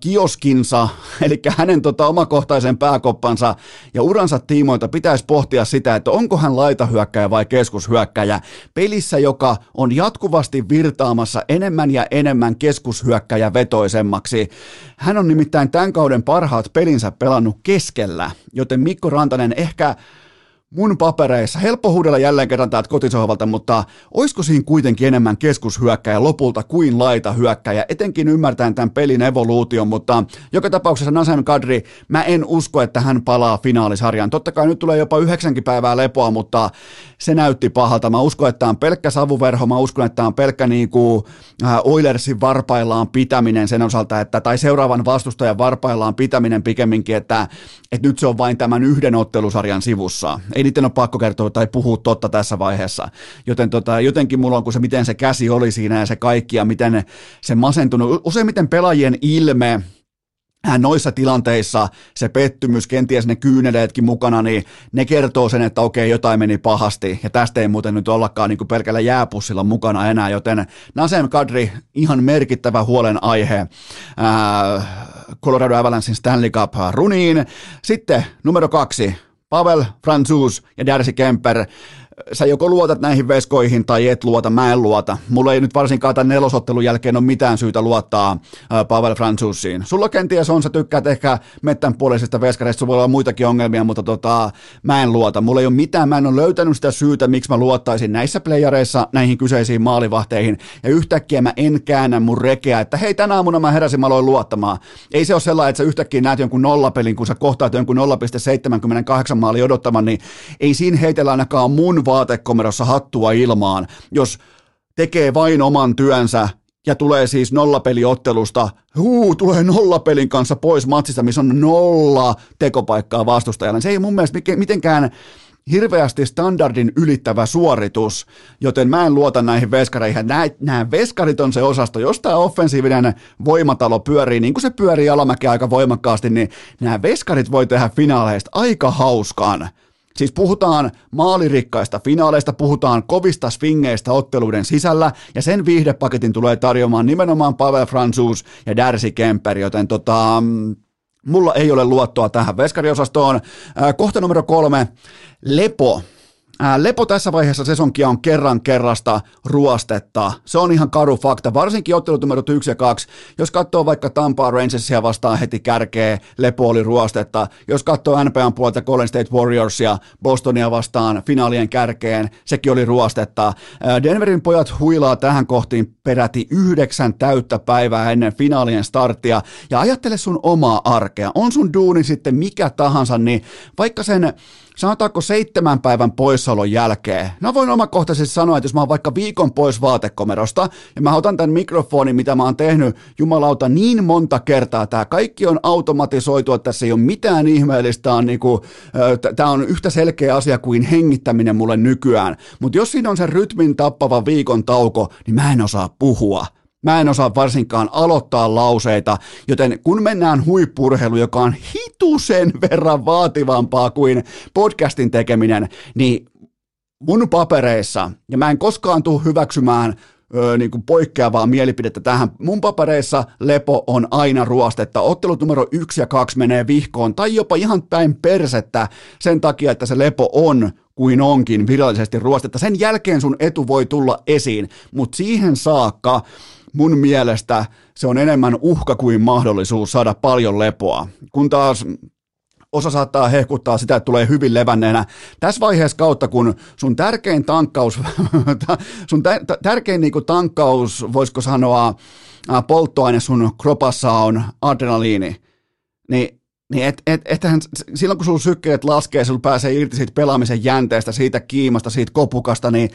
kioskinsa, <laughs> eli hänen tota, omakohtaisen pääkoppansa ja uransa tiimoilta pitäisi pohtia sitä, että onko hän laitahyökkäjä vai keskushyökkäjä pelissä, joka on jatkuvasti virtaamassa enemmän ja enemmän keskushyökkäjä vetoisemmaksi. Hän on nimittäin tämän kauden parhaat pelinsä pelannut keskellä, joten Mikko Rantanen ehkä mun papereissa, helppo huudella jälleen kerran täältä kotisohvalta, mutta olisiko siinä kuitenkin enemmän keskushyökkäjä lopulta kuin laita hyökkäjä, etenkin ymmärtäen tämän pelin evoluution, mutta joka tapauksessa Nasem Kadri, mä en usko, että hän palaa finaalisarjaan. Totta kai nyt tulee jopa yhdeksänkin päivää lepoa, mutta se näytti pahalta. Mä uskon, että tämä on pelkkä savuverho, mä uskon, että tämä on pelkkä niin kuin, äh, Oilersin varpaillaan pitäminen sen osalta, että, tai seuraavan vastustajan varpaillaan pitäminen pikemminkin, että, että nyt se on vain tämän yhden ottelusarjan sivussa ei niiden ole pakko kertoa tai puhua totta tässä vaiheessa. Joten tota, jotenkin mulla on, kun se miten se käsi oli siinä ja se kaikki ja miten se masentunut, useimmiten pelaajien ilme, noissa tilanteissa se pettymys, kenties ne kyyneleetkin mukana, niin ne kertoo sen, että okei, jotain meni pahasti, ja tästä ei muuten nyt ollakaan niin pelkällä jääpussilla mukana enää, joten Nasem Kadri, ihan merkittävä huolenaihe ää, Colorado Avalanchein Stanley Cup runiin. Sitten numero kaksi, Pavel Franzus ja Darcy Kemper sä joko luotat näihin veskoihin tai et luota, mä en luota. Mulla ei nyt varsinkaan tämän nelosottelun jälkeen ole mitään syytä luottaa äh, Pavel Franzusiin. Sulla kenties on, sä tykkäät ehkä mettän puolisesta veskareista, sulla voi olla muitakin ongelmia, mutta tota, mä en luota. Mulla ei ole mitään, mä en ole löytänyt sitä syytä, miksi mä luottaisin näissä playareissa näihin kyseisiin maalivahteihin. Ja yhtäkkiä mä en käännä mun rekeä, että hei, tänä aamuna mä heräsin, mä aloin luottamaan. Ei se ole sellainen, että sä yhtäkkiä näet jonkun nollapelin, kun sä kohtaat jonkun 0,78 maali odottamaan, niin ei siinä heitellä ainakaan mun vaatekomerossa hattua ilmaan, jos tekee vain oman työnsä ja tulee siis nollapeliottelusta, huu, tulee nollapelin kanssa pois matsista, missä on nolla tekopaikkaa vastustajalle. Se ei mun mielestä mitenkään hirveästi standardin ylittävä suoritus, joten mä en luota näihin veskareihin. Nämä, nämä veskarit on se osasto, jos tämä offensiivinen voimatalo pyörii niin kuin se pyörii alamäki aika voimakkaasti, niin nämä veskarit voi tehdä finaaleista aika hauskaan. Siis puhutaan maalirikkaista finaaleista, puhutaan kovista swingeistä otteluiden sisällä, ja sen viihdepaketin tulee tarjoamaan nimenomaan Pavel Franzus ja Darcy Kemper, joten tota, mulla ei ole luottoa tähän veskariosastoon. Kohta numero kolme, Lepo Lepo tässä vaiheessa sesonkia on kerran kerrasta ruostetta. Se on ihan karu fakta, varsinkin ottelut numerot 1 ja 2. Jos katsoo vaikka Tampaa Rangersia vastaan heti kärkeä, Lepo oli ruostetta. Jos katsoo NPAn puolta Golden State Warriorsia, Bostonia vastaan finaalien kärkeen, sekin oli ruostetta. Denverin pojat huilaa tähän kohtiin peräti yhdeksän täyttä päivää ennen finaalien starttia. Ja ajattele sun omaa arkea. On sun duuni sitten mikä tahansa, niin vaikka sen sanotaanko seitsemän päivän poissa poissaolon jälkeen. No voin omakohtaisesti sanoa, että jos mä oon vaikka viikon pois vaatekomerosta ja mä otan tämän mikrofonin, mitä mä oon tehnyt jumalauta niin monta kertaa, tämä kaikki on automatisoitu, että tässä ei ole mitään ihmeellistä, on niinku, tämä on yhtä selkeä asia kuin hengittäminen mulle nykyään, mutta jos siinä on se rytmin tappava viikon tauko, niin mä en osaa puhua. Mä en osaa varsinkaan aloittaa lauseita, joten kun mennään huippurheilu, joka on hitusen verran vaativampaa kuin podcastin tekeminen, niin mun papereissa, ja mä en koskaan tule hyväksymään öö, niin kuin poikkeavaa mielipidettä tähän. Mun papereissa lepo on aina ruostetta. Ottelut numero yksi ja kaksi menee vihkoon, tai jopa ihan päin persettä sen takia, että se lepo on kuin onkin virallisesti ruostetta. Sen jälkeen sun etu voi tulla esiin, mutta siihen saakka mun mielestä se on enemmän uhka kuin mahdollisuus saada paljon lepoa. Kun taas osa saattaa hehkuttaa sitä, että tulee hyvin levänneenä. Tässä vaiheessa kautta, kun sun tärkein tankkaus, <laughs> sun tärkein niinku tankkaus, voisiko sanoa, polttoaine sun kropassa on adrenaliini, niin niin et, et, ethän, silloin kun sulla sykkeet laskee, sulla pääsee irti siitä pelaamisen jänteestä, siitä kiimasta, siitä kopukasta, niin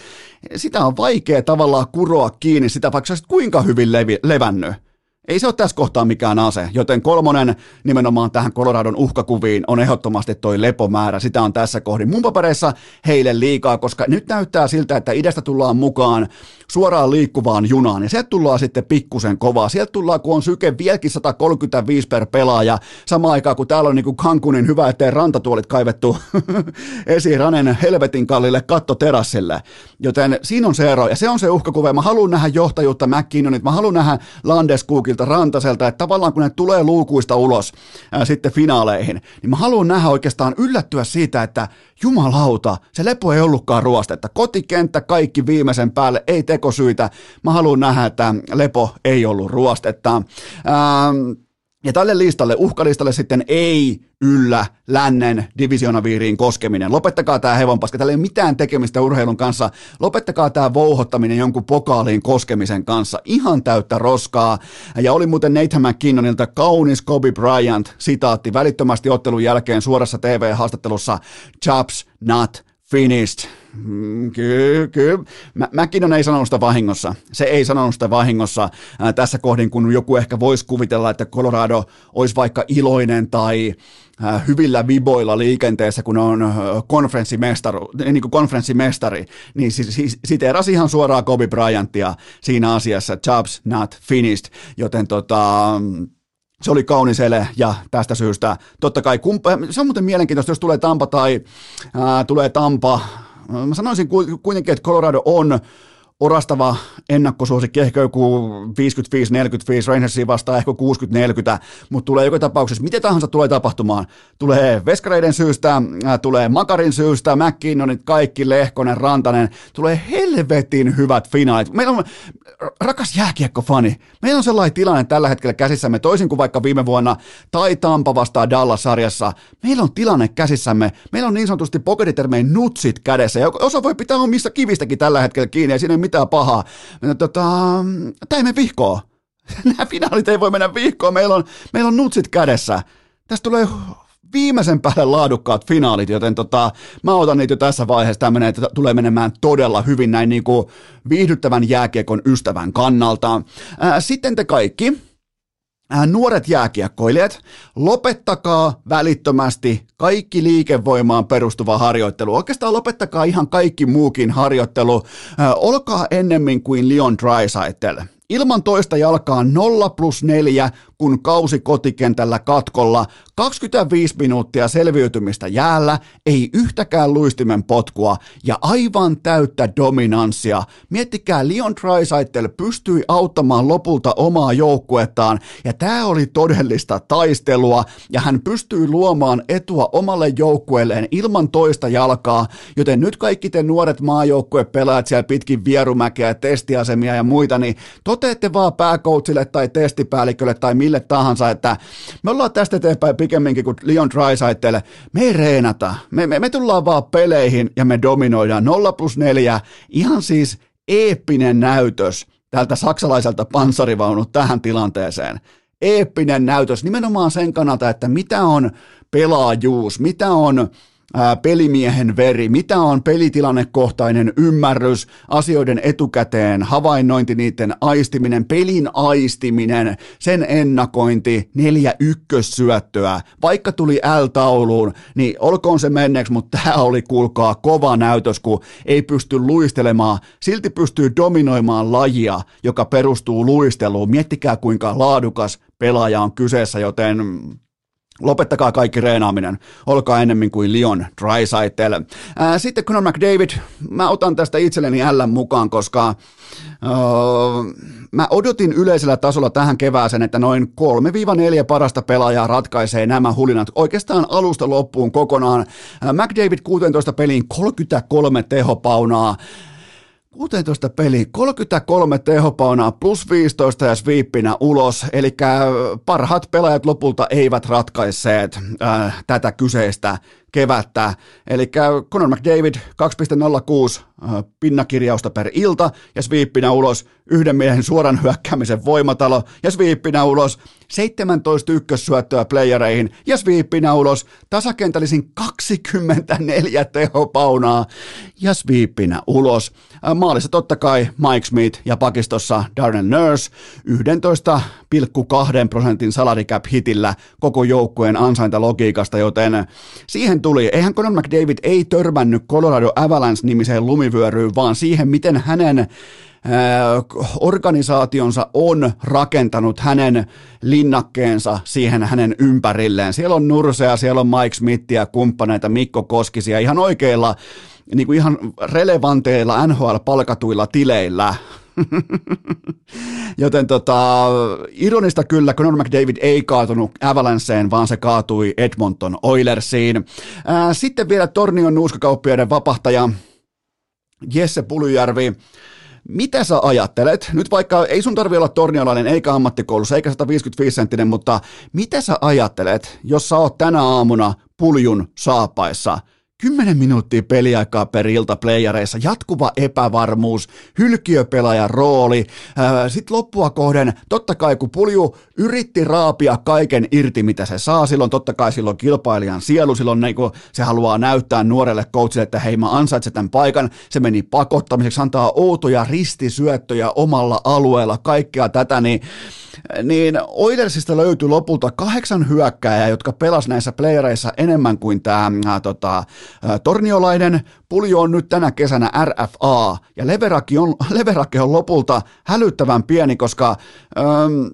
sitä on vaikea tavallaan kuroa kiinni sitä, vaikka sä kuinka hyvin levi, levännyt. Ei se ole tässä kohtaa mikään ase, joten kolmonen nimenomaan tähän Coloradon uhkakuviin on ehdottomasti toi lepomäärä. Sitä on tässä kohdin mun papereissa heille liikaa, koska nyt näyttää siltä, että idästä tullaan mukaan suoraan liikkuvaan junaan, ja sieltä tullaan sitten pikkusen kovaa. Sieltä tullaan, kun on syke vieläkin 135 per pelaaja, samaan aikaan kun täällä on niin kuin Kankunin hyvä, ettei rantatuolit kaivettu <laughs> esiranen helvetin kallille kattoterassille. Joten siinä on se ero, ja se on se uhkakuva, mä haluan nähdä johtajuutta McKinnonit, mä haluan nähdä Landeskukilta, Rantaselta, että tavallaan kun ne tulee luukuista ulos ää, sitten finaaleihin, niin mä haluan nähdä oikeastaan yllättyä siitä, että jumalauta, se lepo ei ollutkaan ruostetta. Kotikenttä kaikki viimeisen päälle, ei tekosyitä. Mä haluan nähdä, että lepo ei ollut ruostetta. Ähm, ja tälle listalle, uhkalistalle sitten ei yllä lännen divisionaviiriin koskeminen. Lopettakaa tämä hevonpaska, tällä ei ole mitään tekemistä urheilun kanssa. Lopettakaa tämä vouhottaminen jonkun pokaaliin koskemisen kanssa. Ihan täyttä roskaa. Ja oli muuten Nathan McKinnonilta kaunis Kobe Bryant sitaatti välittömästi ottelun jälkeen suorassa TV-haastattelussa. Chops not finished. Mm, kyllä, kyllä. Mä, McKinnon ei sanonut sitä vahingossa. Se ei sanonut sitä vahingossa ää, tässä kohdin, kun joku ehkä voisi kuvitella, että Colorado olisi vaikka iloinen tai ää, hyvillä viboilla liikenteessä, kun on konferenssimestari, niin kuin konferenssimestari, niin siis, siteerasi ihan suoraan Kobe Bryantia siinä asiassa, jobs not finished, joten tota, se oli kaunis ele ja tästä syystä totta kai kumpa, se on muuten mielenkiintoista, jos tulee Tampa tai ää, tulee Tampa. Mä sanoisin kuitenkin, että Colorado on orastava ennakkosuosikki, ehkä joku 55-45, Rangersia vastaan ehkä 60-40, mutta tulee joka tapauksessa, mitä tahansa tulee tapahtumaan. Tulee veskareiden syystä, äh, tulee Makarin syystä, McKinnonit, kaikki, Lehkonen, Rantanen, tulee helvetin hyvät finaalit. Meillä on, rakas jääkiekkofani, meillä on sellainen tilanne tällä hetkellä käsissämme, toisin kuin vaikka viime vuonna tai Tampa vastaan Dallas-sarjassa, meillä on tilanne käsissämme, meillä on niin sanotusti pokeritermein nutsit kädessä, ja osa voi pitää omissa kivistäkin tällä hetkellä kiinni, ja siinä ei mitään pahaa. Tota, tämä ei mene vihkoon. <laughs> Nämä finaalit ei voi mennä vihkoon, meillä on, meillä on nutsit kädessä. Tästä tulee viimeisen päälle laadukkaat finaalit, joten tota, mä otan niitä jo tässä vaiheessa. Tämä menee, tulee menemään todella hyvin näin niin kuin viihdyttävän jääkiekon ystävän kannalta. Ää, sitten te kaikki, nuoret jääkiekkoilijat, lopettakaa välittömästi kaikki liikevoimaan perustuva harjoittelu. Oikeastaan lopettakaa ihan kaikki muukin harjoittelu. Ää, olkaa ennemmin kuin Leon Drysaitel. Ilman toista jalkaa 0 plus 4 kun kausi kotikentällä katkolla, 25 minuuttia selviytymistä jäällä, ei yhtäkään luistimen potkua ja aivan täyttä dominanssia. Miettikää, Leon Draisaitl pystyi auttamaan lopulta omaa joukkuettaan ja tämä oli todellista taistelua ja hän pystyi luomaan etua omalle joukkueelleen ilman toista jalkaa, joten nyt kaikki te nuoret maajoukkuepelaajat siellä pitkin vierumäkeä, testiasemia ja muita, niin toteette vaan pääkoutsille tai testipäällikölle tai mille tahansa, että me ollaan tästä eteenpäin pikemminkin kuin Leon Drysaitel, me ei reenata, me, me, me tullaan vaan peleihin ja me dominoidaan. 0 plus 4, ihan siis eeppinen näytös tältä saksalaiselta panssarivaunut tähän tilanteeseen. Eeppinen näytös. Nimenomaan sen kannalta, että mitä on pelaajuus, mitä on pelimiehen veri, mitä on pelitilannekohtainen ymmärrys, asioiden etukäteen, havainnointi, niiden aistiminen, pelin aistiminen, sen ennakointi, neljä ykkössyöttöä, vaikka tuli L-tauluun, niin olkoon se menneeksi, mutta tämä oli kuulkaa kova näytös, kun ei pysty luistelemaan, silti pystyy dominoimaan lajia, joka perustuu luisteluun. Miettikää kuinka laadukas pelaaja on kyseessä, joten Lopettakaa kaikki reenaaminen, olkaa ennemmin kuin Leon Drysaitel. Sitten Conor McDavid, mä otan tästä itselleni L mukaan, koska uh, mä odotin yleisellä tasolla tähän kevääseen, että noin 3-4 parasta pelaajaa ratkaisee nämä hulinat oikeastaan alusta loppuun kokonaan. Uh, McDavid 16 peliin 33 tehopaunaa, 16 peli, 33 tehopaunaa plus 15 ja sweepinä ulos, eli parhaat pelaajat lopulta eivät ratkaisseet äh, tätä kyseistä kevättä. Eli Conor McDavid 2.06 äh, pinnakirjausta per ilta ja sviippinä ulos yhden miehen suoran hyökkäämisen voimatalo ja sviippinä ulos 17 ykkössyöttöä playereihin ja sviippinä ulos tasakentällisin 24 tehopaunaa ja sviippinä ulos. Äh, maalissa totta kai Mike Smith ja pakistossa Darren Nurse 11,2 prosentin salary cap hitillä koko joukkueen ansaintalogiikasta, joten siihen tuli. Eihän Conor McDavid ei törmännyt Colorado Avalanche-nimiseen lumivyöryyn, vaan siihen, miten hänen äh, organisaationsa on rakentanut hänen linnakkeensa siihen hänen ympärilleen. Siellä on Nursea, siellä on Mike Smithia, kumppaneita, Mikko Koskisia, ihan oikeilla, niin kuin ihan relevanteilla NHL-palkatuilla tileillä <laughs> Joten tota, ironista kyllä, Conor McDavid ei kaatunut Avalanceen, vaan se kaatui Edmonton Oilersiin. Ää, sitten vielä Tornion nuuskakauppiaiden vapahtaja Jesse Pulyjärvi. Mitä sä ajattelet? Nyt vaikka ei sun tarvi olla torniolainen eikä ammattikoulussa eikä 155 senttinen, mutta mitä sä ajattelet, jos sä oot tänä aamuna puljun saapaissa – 10 minuuttia peliaikaa per ilta playereissa, jatkuva epävarmuus, hylkiöpelaajan rooli. Sitten loppua kohden, totta kai kun Pulju yritti raapia kaiken irti, mitä se saa, silloin. Totta kai silloin kilpailijan sielu, silloin niin se haluaa näyttää nuorelle coachille, että hei mä ansaitsen tämän paikan, se meni pakottamiseksi, antaa outoja ristisyöttöjä omalla alueella, kaikkea tätä, niin niin Oilersista löytyi lopulta kahdeksan hyökkääjää, jotka pelas näissä playereissa enemmän kuin tämä äh, tota, äh, Torniolainen. Puljo on nyt tänä kesänä RFA, ja Leverakki on, <laughs> Leverakki on lopulta hälyttävän pieni, koska... Ähm,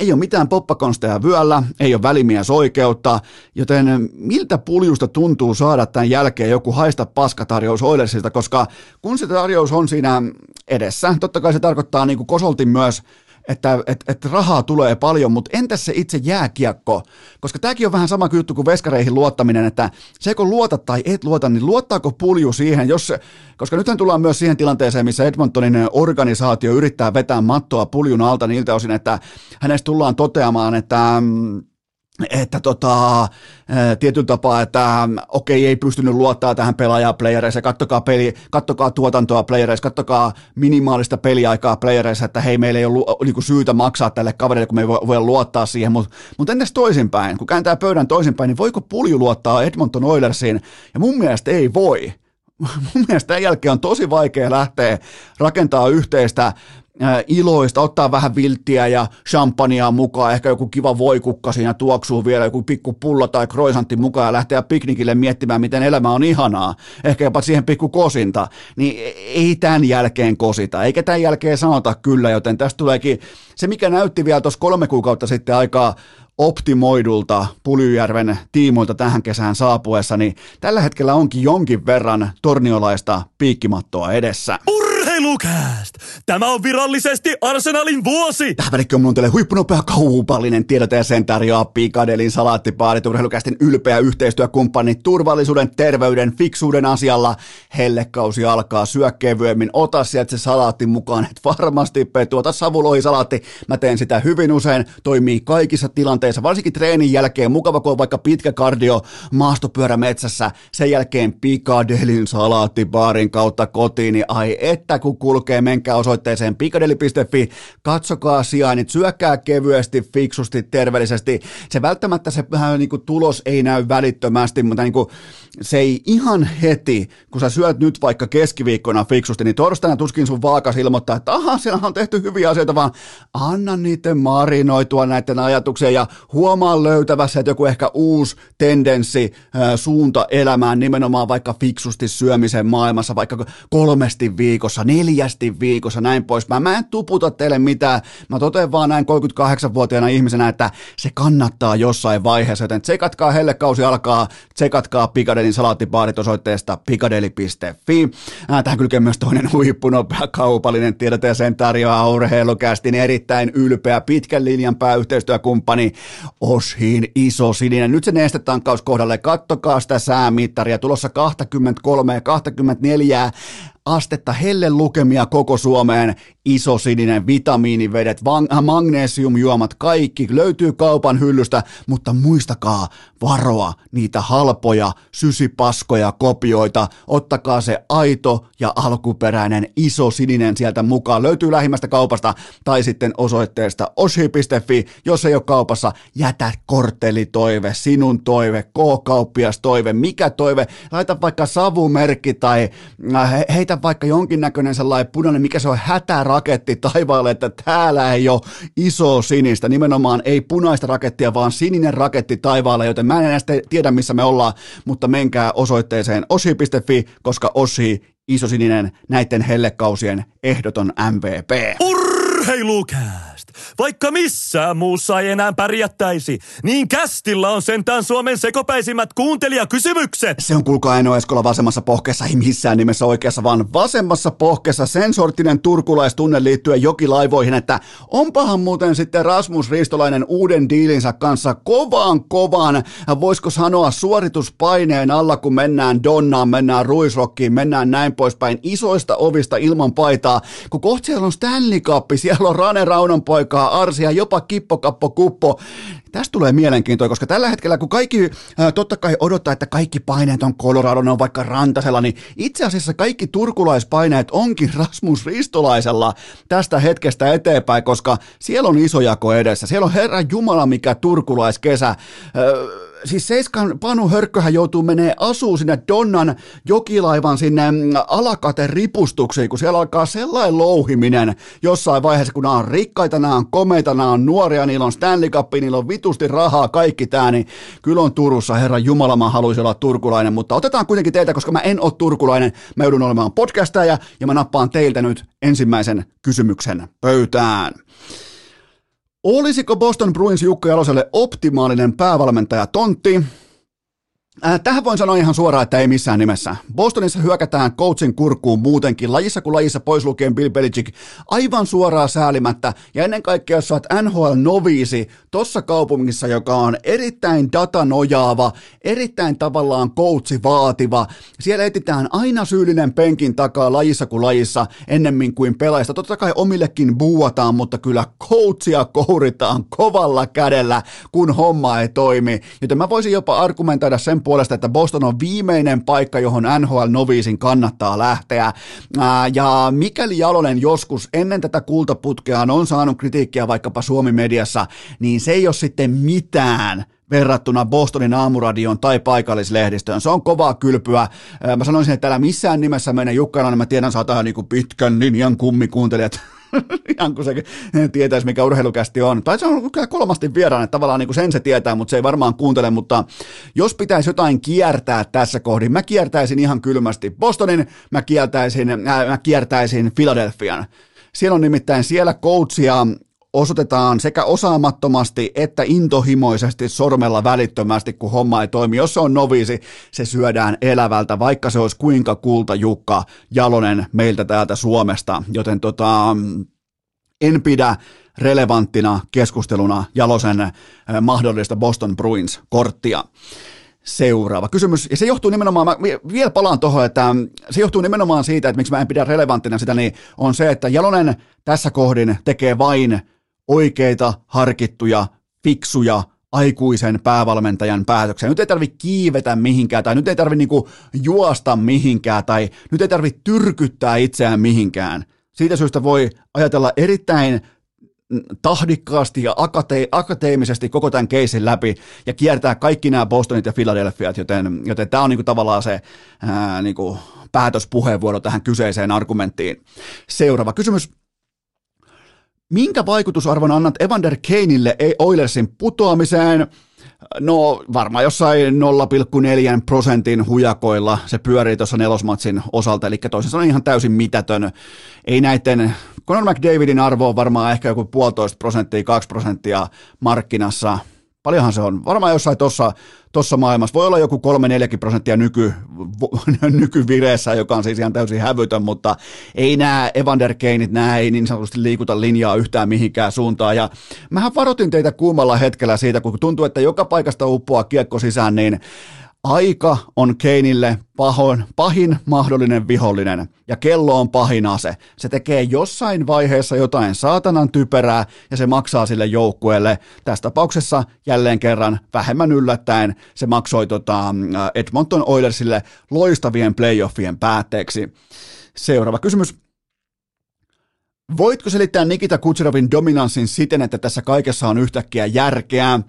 ei ole mitään poppakonsteja vyöllä, ei ole välimies oikeutta, joten miltä puljusta tuntuu saada tämän jälkeen joku haista paskatarjous Oilersista, koska kun se tarjous on siinä edessä, totta kai se tarkoittaa niin kuin kosolti myös että, että, että rahaa tulee paljon, mutta entäs se itse jääkiekko? Koska tämäkin on vähän sama juttu kuin veskareihin luottaminen, että se kun luotat tai et luota, niin luottaako pulju siihen, jos se, koska nythän tullaan myös siihen tilanteeseen, missä Edmontonin organisaatio yrittää vetää mattoa puljun alta niiltä osin, että hänestä tullaan toteamaan, että mm, että tota, tietyllä tapaa, että okei, ei pystynyt luottaa tähän pelaajaan playereissa, kattokaa, peli, kattokaa tuotantoa playereissa, kattokaa minimaalista peliaikaa playereissa, että hei, meillä ei ole niin syytä maksaa tälle kaverille, kun me ei voi, voi luottaa siihen, mutta mut entäs toisinpäin, kun kääntää pöydän toisinpäin, niin voiko pulju luottaa Edmonton Oilersiin, ja mun mielestä ei voi. <laughs> Mun mielestä tämän jälkeen on tosi vaikea lähteä rakentaa yhteistä iloista, ottaa vähän vilttiä ja champagnea mukaan, ehkä joku kiva voikukka siinä tuoksuu vielä, joku pikku pullo tai kroisantti mukaan ja lähteä piknikille miettimään, miten elämä on ihanaa, ehkä jopa siihen pikku kosinta, niin ei tämän jälkeen kosita, eikä tämän jälkeen sanota kyllä, joten tästä tuleekin se, mikä näytti vielä tuossa kolme kuukautta sitten aikaa optimoidulta Pulyjärven tiimoilta tähän kesään saapuessa, niin tällä hetkellä onkin jonkin verran torniolaista piikkimattoa edessä. Urheilukääst! Tämä on virallisesti Arsenalin vuosi! On mulla teille huippunopea kaupallinen tiedote ja sen tarjoaa Pikadelin salaattipaarit urheilukästin ylpeä yhteistyökumppani turvallisuuden, terveyden, fiksuuden asialla. Hellekausi alkaa, syö kevyemmin, ota sieltä se salaatti mukaan, et varmasti petu, ota savulohisalaatti. Mä teen sitä hyvin usein, toimii kaikissa tilanteissa, varsinkin treenin jälkeen, mukava kun on vaikka pitkä kardio, maastopyörä metsässä, sen jälkeen Pikadelin salaattipaarin kautta kotiin, niin ai että kun kun kulkee, menkää osoitteeseen pikadeli.fi, katsokaa sijainnit, syökää kevyesti, fiksusti, terveellisesti. Se välttämättä se vähän niin kuin tulos ei näy välittömästi, mutta niin kuin, se ei ihan heti, kun sä syöt nyt vaikka keskiviikkona fiksusti, niin torstaina tuskin sun vaakas ilmoittaa, että aha, siellä on tehty hyviä asioita, vaan anna niiden marinoitua näiden ajatuksia ja huomaa löytävässä, että joku ehkä uusi tendenssi, suunta elämään nimenomaan vaikka fiksusti syömisen maailmassa, vaikka kolmesti viikossa, neljästi viikossa, näin pois. Mä en tuputa teille mitään, mä totean vaan näin 38-vuotiaana ihmisenä, että se kannattaa jossain vaiheessa, joten tsekatkaa hellekausi alkaa, tsekatkaa Pikadelin salaattibaarit osoitteesta pikadeli.fi. Tähän kylkee myös toinen huippunopea kaupallinen tiedote ja sen tarjoaa urheilukästin erittäin ylpeä pitkän linjan pääyhteistyökumppani Oshin iso sininen. Nyt se nestetankkaus kohdalle, kattokaa sitä säämittaria, tulossa 23 ja 24 astetta helle lukemia koko Suomeen, iso sininen vitamiinivedet, äh, magnesiumjuomat, kaikki löytyy kaupan hyllystä, mutta muistakaa varoa niitä halpoja, sysipaskoja kopioita, ottakaa se aito ja alkuperäinen iso sininen sieltä mukaan, löytyy lähimmästä kaupasta tai sitten osoitteesta oshi.fi, jos ei ole kaupassa, jätä korttelitoive, sinun toive, K-kauppias toive, mikä toive, laita vaikka savumerkki tai äh, vaikka jonkinnäköinen sellainen punainen, mikä se on hätäraketti taivaalle, että täällä ei ole iso sinistä, nimenomaan ei punaista rakettia, vaan sininen raketti taivaalle, joten mä en enää tiedä, missä me ollaan, mutta menkää osoitteeseen osi.fi, koska osi iso sininen näiden hellekausien ehdoton MVP. Urheilukääst! Vaikka missään muussa ei enää pärjättäisi, niin kästillä on sentään Suomen sekopäisimmät kuuntelijakysymykset. Se on kuulkaa Eino Eskola vasemmassa pohkeessa, ei missään nimessä oikeassa, vaan vasemmassa pohkeessa sen sorttinen turkulaistunne liittyen jokilaivoihin, että onpahan muuten sitten Rasmus Ristolainen uuden diilinsä kanssa kovaan kovaan, voisiko sanoa suorituspaineen alla, kun mennään Donnaan, mennään Ruisrockiin, mennään näin poispäin isoista ovista ilman paitaa, kun kohta siellä on Stanley Cup, siellä on Rane Raunon poikaa, Arsia, jopa Kippo Kappo Kuppo. Tästä tulee mielenkiintoa, koska tällä hetkellä, kun kaikki ää, totta kai odottaa, että kaikki paineet on Colorado, ne on vaikka Rantasella, niin itse asiassa kaikki turkulaispaineet onkin Rasmus Ristolaisella tästä hetkestä eteenpäin, koska siellä on iso jako edessä. Siellä on Herra Jumala, mikä turkulaiskesä. Ää, siis Seiskan Panu Hörkköhän joutuu menee asuu sinne Donnan jokilaivan sinne mm, alakaten ripustuksiin, kun siellä alkaa sellainen louhiminen. Jossain vaiheessa, kun nämä on rikkaita, nämä on komeita, nämä on nuoria, niillä on Stanley Cup, niillä on vitusti rahaa, kaikki tämä, niin kyllä on Turussa, herra Jumala, mä haluaisin olla turkulainen, mutta otetaan kuitenkin teiltä, koska mä en ole turkulainen, mä joudun olemaan podcastaja ja mä nappaan teiltä nyt ensimmäisen kysymyksen pöytään. Olisiko Boston Bruins Jukka Jaloselle optimaalinen päävalmentaja tontti? Äh, tähän voin sanoa ihan suoraan, että ei missään nimessä. Bostonissa hyökätään coachin kurkuun muutenkin, lajissa kuin lajissa pois lukien Bill Belichick, aivan suoraan säälimättä. Ja ennen kaikkea, jos olet NHL-noviisi tuossa kaupungissa, joka on erittäin datanojaava, erittäin tavallaan coachi vaativa, siellä etsitään aina syyllinen penkin takaa lajissa kuin lajissa ennemmin kuin pelaajista. Totta kai omillekin buuataan, mutta kyllä coachia kouritaan kovalla kädellä, kun homma ei toimi. Joten mä voisin jopa argumentoida sen puolesta, että Boston on viimeinen paikka, johon NHL-noviisin kannattaa lähteä. Ja mikäli Jalonen joskus ennen tätä kultaputkea on saanut kritiikkiä vaikkapa Suomi-mediassa, niin se ei ole sitten mitään verrattuna Bostonin aamuradion tai paikallislehdistöön. Se on kovaa kylpyä. Mä sanoisin, että täällä missään nimessä meidän Jukkana, niin mä tiedän, saattaa niin pitkän linjan kummikuuntelijat <laughs> <laughs> ihan kun se tietäisi, mikä urheilukästi on. Tai se on kyllä kolmasti vieraan, että tavallaan niin kuin sen se tietää, mutta se ei varmaan kuuntele, mutta jos pitäisi jotain kiertää tässä kohdin, mä kiertäisin ihan kylmästi Bostonin, mä kiertäisin, äh, mä kiertäisin Philadelphian. Siellä on nimittäin siellä coachia osoitetaan sekä osaamattomasti että intohimoisesti sormella välittömästi, kun homma ei toimi. Jos se on noviisi, se syödään elävältä, vaikka se olisi kuinka kulta Jukka Jalonen meiltä täältä Suomesta. Joten tota, en pidä relevanttina keskusteluna Jalosen eh, mahdollista Boston Bruins-korttia. Seuraava kysymys, ja se johtuu nimenomaan, mä vielä palaan tuohon, että se johtuu nimenomaan siitä, että miksi mä en pidä relevanttina sitä, niin on se, että Jalonen tässä kohdin tekee vain oikeita, harkittuja, fiksuja aikuisen päävalmentajan päätöksiä. Nyt ei tarvitse kiivetä mihinkään tai nyt ei tarvitse niinku juosta mihinkään tai nyt ei tarvitse tyrkyttää itseään mihinkään. Siitä syystä voi ajatella erittäin tahdikkaasti ja akate- akateemisesti koko tämän keisin läpi ja kiertää kaikki nämä Bostonit ja Philadelphiat, joten, joten tämä on niinku tavallaan se ää, niinku päätöspuheenvuoro tähän kyseiseen argumenttiin. Seuraava kysymys. Minkä vaikutusarvon annat Evander Kaneille ei Oilersin putoamiseen? No varmaan jossain 0,4 prosentin hujakoilla se pyörii tuossa nelosmatsin osalta, eli toisin sanoen ihan täysin mitätön. Ei näiden, Conor McDavidin arvo on varmaan ehkä joku puolitoista prosenttia, kaksi prosenttia markkinassa, Paljonhan se on. Varmaan jossain tuossa tossa maailmassa. Voi olla joku 3-4 prosenttia nyky, <laughs> nykyvireessä, joka on siis ihan täysin hävytön, mutta ei nämä Evander Keinit, nämä ei niin sanotusti liikuta linjaa yhtään mihinkään suuntaan. Ja mähän varoitin teitä kuumalla hetkellä siitä, kun tuntuu, että joka paikasta uppoaa kiekko sisään, niin Aika on Keinille pahoin, pahin mahdollinen vihollinen ja kello on pahin ase. Se tekee jossain vaiheessa jotain saatanan typerää ja se maksaa sille joukkueelle. Tässä tapauksessa jälleen kerran vähemmän yllättäen se maksoi tota Edmonton Oilersille loistavien playoffien päätteeksi. Seuraava kysymys. Voitko selittää Nikita Kutserovin dominanssin siten, että tässä kaikessa on yhtäkkiä järkeä?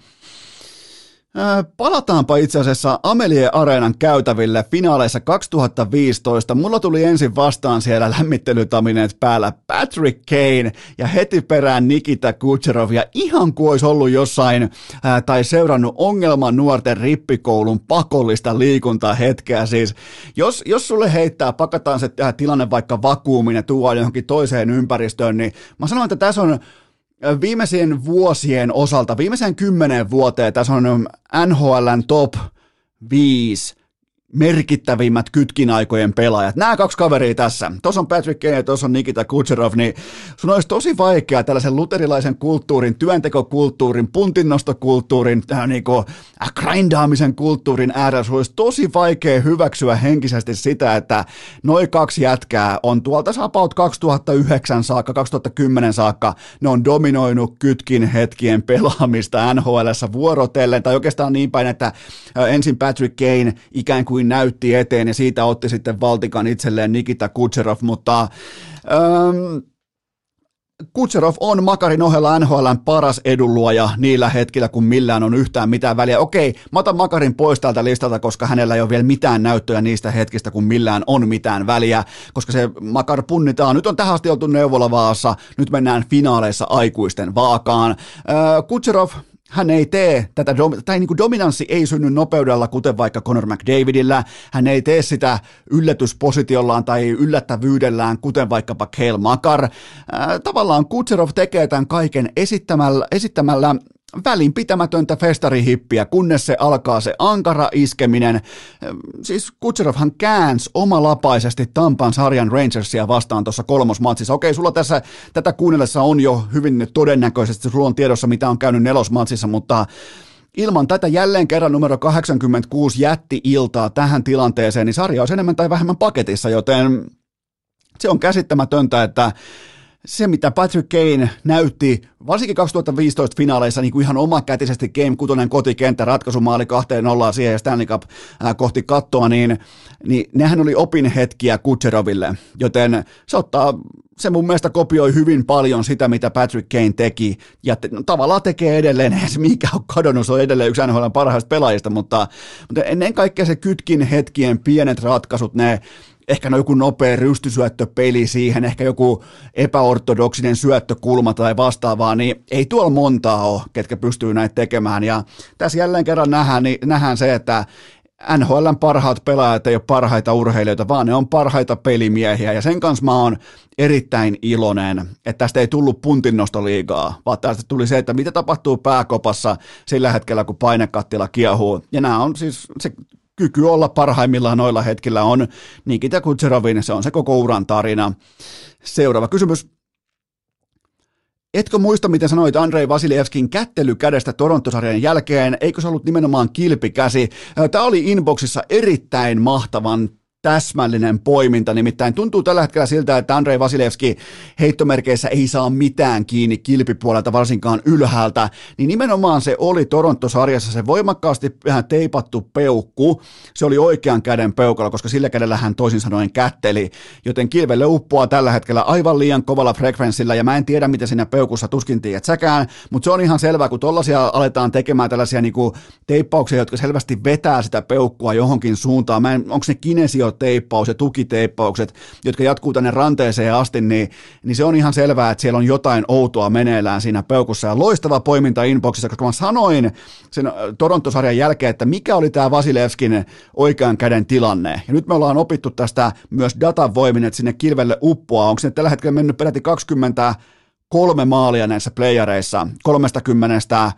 Palataanpa itse asiassa Amelie Areenan käytäville finaaleissa 2015. Mulla tuli ensin vastaan siellä lämmittelytamineet päällä Patrick Kane ja heti perään Nikita Kucherov. Ja ihan kuin olisi ollut jossain ää, tai seurannut ongelman nuorten rippikoulun pakollista liikuntaa hetkeä. Siis jos, jos sulle heittää, pakataan se tilanne vaikka vakuumin ja tuodaan johonkin toiseen ympäristöön, niin mä sanon, että tässä on viimeisien vuosien osalta, viimeisen kymmenen vuoteen, tässä on NHLn top 5 merkittävimmät kytkinaikojen pelaajat. Nämä kaksi kaveria tässä. Tuossa on Patrick Kane ja tuossa on Nikita Kucherov, niin sun olisi tosi vaikea tällaisen luterilaisen kulttuurin, työntekokulttuurin, puntinnostokulttuurin, tähän niin kuin, äh, grindaamisen kulttuurin äärellä. Sun olisi tosi vaikea hyväksyä henkisesti sitä, että noin kaksi jätkää on tuolta about 2009 saakka, 2010 saakka, ne on dominoinut kytkin hetkien pelaamista NHLssä vuorotellen, tai oikeastaan niin päin, että äh, ensin Patrick Kane ikään kuin kuin näytti eteen ja siitä otti sitten Valtikan itselleen Nikita Kutserov, mutta ähm, Kutserov on Makarin ohella NHLn paras edunluoja niillä hetkillä, kun millään on yhtään mitään väliä. Okei, mä otan Makarin pois tältä listalta, koska hänellä ei ole vielä mitään näyttöjä niistä hetkistä, kun millään on mitään väliä, koska se Makar punnitaan. Nyt on tähän asti oltu neuvolavaassa, nyt mennään finaaleissa aikuisten vaakaan. Äh, Kutserov, hän ei tee tätä, tai niin kuin dominanssi ei synny nopeudella, kuten vaikka Conor McDavidillä, hän ei tee sitä yllätyspositiollaan tai yllättävyydellään, kuten vaikkapa Kale Makar. tavallaan Kutserov tekee tämän kaiken esittämällä, esittämällä välinpitämätöntä festarihippiä, kunnes se alkaa se ankara iskeminen. Siis Kutserovhan käänsi omalapaisesti Tampan sarjan Rangersia vastaan tuossa kolmosmatsissa. Okei, sulla tässä tätä kuunnellessa on jo hyvin todennäköisesti, sulla on tiedossa mitä on käynyt nelosmatsissa, mutta ilman tätä jälleen kerran numero 86 jätti-iltaa tähän tilanteeseen, niin sarja olisi enemmän tai vähemmän paketissa, joten se on käsittämätöntä, että se, mitä Patrick Kane näytti, varsinkin 2015 finaaleissa niin kuin ihan omakätisesti Game 6 kotikenttä ratkaisumaali kahteen nollaan siihen ja Stanley Cup kohti kattoa, niin, niin nehän oli opin hetkiä Kutseroville, joten se ottaa se mun mielestä kopioi hyvin paljon sitä, mitä Patrick Kane teki, ja te, no, tavallaan tekee edelleen, <laughs> ei se mikä on kadonnut, se on edelleen yksi NHL parhaista pelaajista, mutta, mutta ennen kaikkea se kytkin hetkien pienet ratkaisut, ne, ehkä no joku nopea rystysyöttöpeli siihen, ehkä joku epäortodoksinen syöttökulma tai vastaavaa, niin ei tuolla montaa ole, ketkä pystyy näitä tekemään. Ja tässä jälleen kerran nähdään, niin nähdään se, että NHLn parhaat pelaajat ei ole parhaita urheilijoita, vaan ne on parhaita pelimiehiä, ja sen kanssa mä oon erittäin iloinen, että tästä ei tullut puntinnostoliigaa, vaan tästä tuli se, että mitä tapahtuu pääkopassa sillä hetkellä, kun painekattila kiehuu, ja nämä on siis se kyky olla parhaimmillaan noilla hetkillä on Nikita Kutserovin, se on se koko uran tarina. Seuraava kysymys. Etkö muista, miten sanoit Andrei Vasilievskin kättely kädestä Torontosarjan jälkeen? Eikö se ollut nimenomaan kilpikäsi? Tämä oli inboxissa erittäin mahtavan täsmällinen poiminta, nimittäin tuntuu tällä hetkellä siltä, että Andrei Vasilevski heittomerkeissä ei saa mitään kiinni kilpipuolelta, varsinkaan ylhäältä, niin nimenomaan se oli Toronto-sarjassa se voimakkaasti vähän teipattu peukku, se oli oikean käden peukalla, koska sillä kädellä hän toisin sanoen kätteli, joten kilvelle uppoaa tällä hetkellä aivan liian kovalla frekvenssillä, ja mä en tiedä, mitä siinä peukussa tuskin tiedät säkään, mutta se on ihan selvää, kun tollaisia aletaan tekemään tällaisia niinku teippauksia, jotka selvästi vetää sitä peukkua johonkin suuntaan, mä en, onko ne kinesio teippaus ja tukiteippaukset, jotka jatkuu tänne ranteeseen asti, niin, niin se on ihan selvää, että siellä on jotain outoa meneillään siinä peukussa. Ja loistava poiminta inboxissa, koska mä sanoin sen äh, Torontosarjan jälkeen, että mikä oli tämä Vasilevskin oikean käden tilanne. Ja nyt me ollaan opittu tästä myös datan voimin, että sinne kilvelle uppoaa. Onko se tällä hetkellä mennyt peräti 20 kolme maalia näissä playareissa 30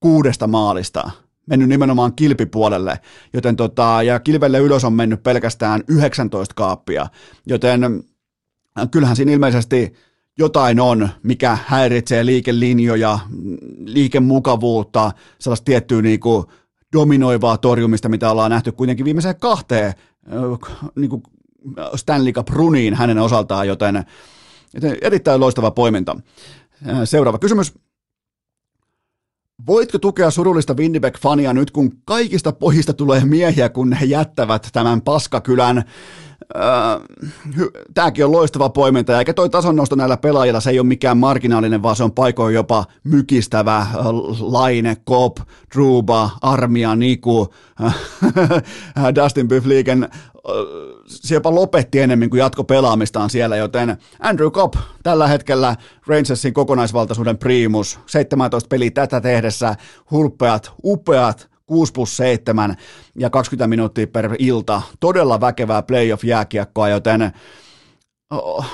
kuudesta maalista mennyt nimenomaan kilpipuolelle, joten tota, ja kilvelle ylös on mennyt pelkästään 19 kaappia, joten äh, kyllähän siinä ilmeisesti jotain on, mikä häiritsee liikelinjoja, liikemukavuutta, sellaista tiettyä niin kuin dominoivaa torjumista, mitä ollaan nähty kuitenkin viimeiseen kahteen äh, niin kuin Stanley Cup runiin hänen osaltaan, joten, joten erittäin loistava poiminta. Äh, seuraava kysymys. Voitko tukea surullista Winnipeg-fania nyt, kun kaikista pojista tulee miehiä, kun he jättävät tämän paskakylän? Öö, tämäkin on loistava poiminta, eikä toi tasonnosto näillä pelaajilla, se ei ole mikään marginaalinen, vaan se on paikoin jopa mykistävä. Laine, Kop, Truba, Armia, Niku, <laughs> Dustin Byfliegen se jopa lopetti enemmän kuin jatko pelaamistaan siellä, joten Andrew Cobb tällä hetkellä Rangersin kokonaisvaltaisuuden priimus, 17 peliä tätä tehdessä, hulppeat, upeat, 6 plus 7 ja 20 minuuttia per ilta, todella väkevää playoff-jääkiekkoa, joten oh,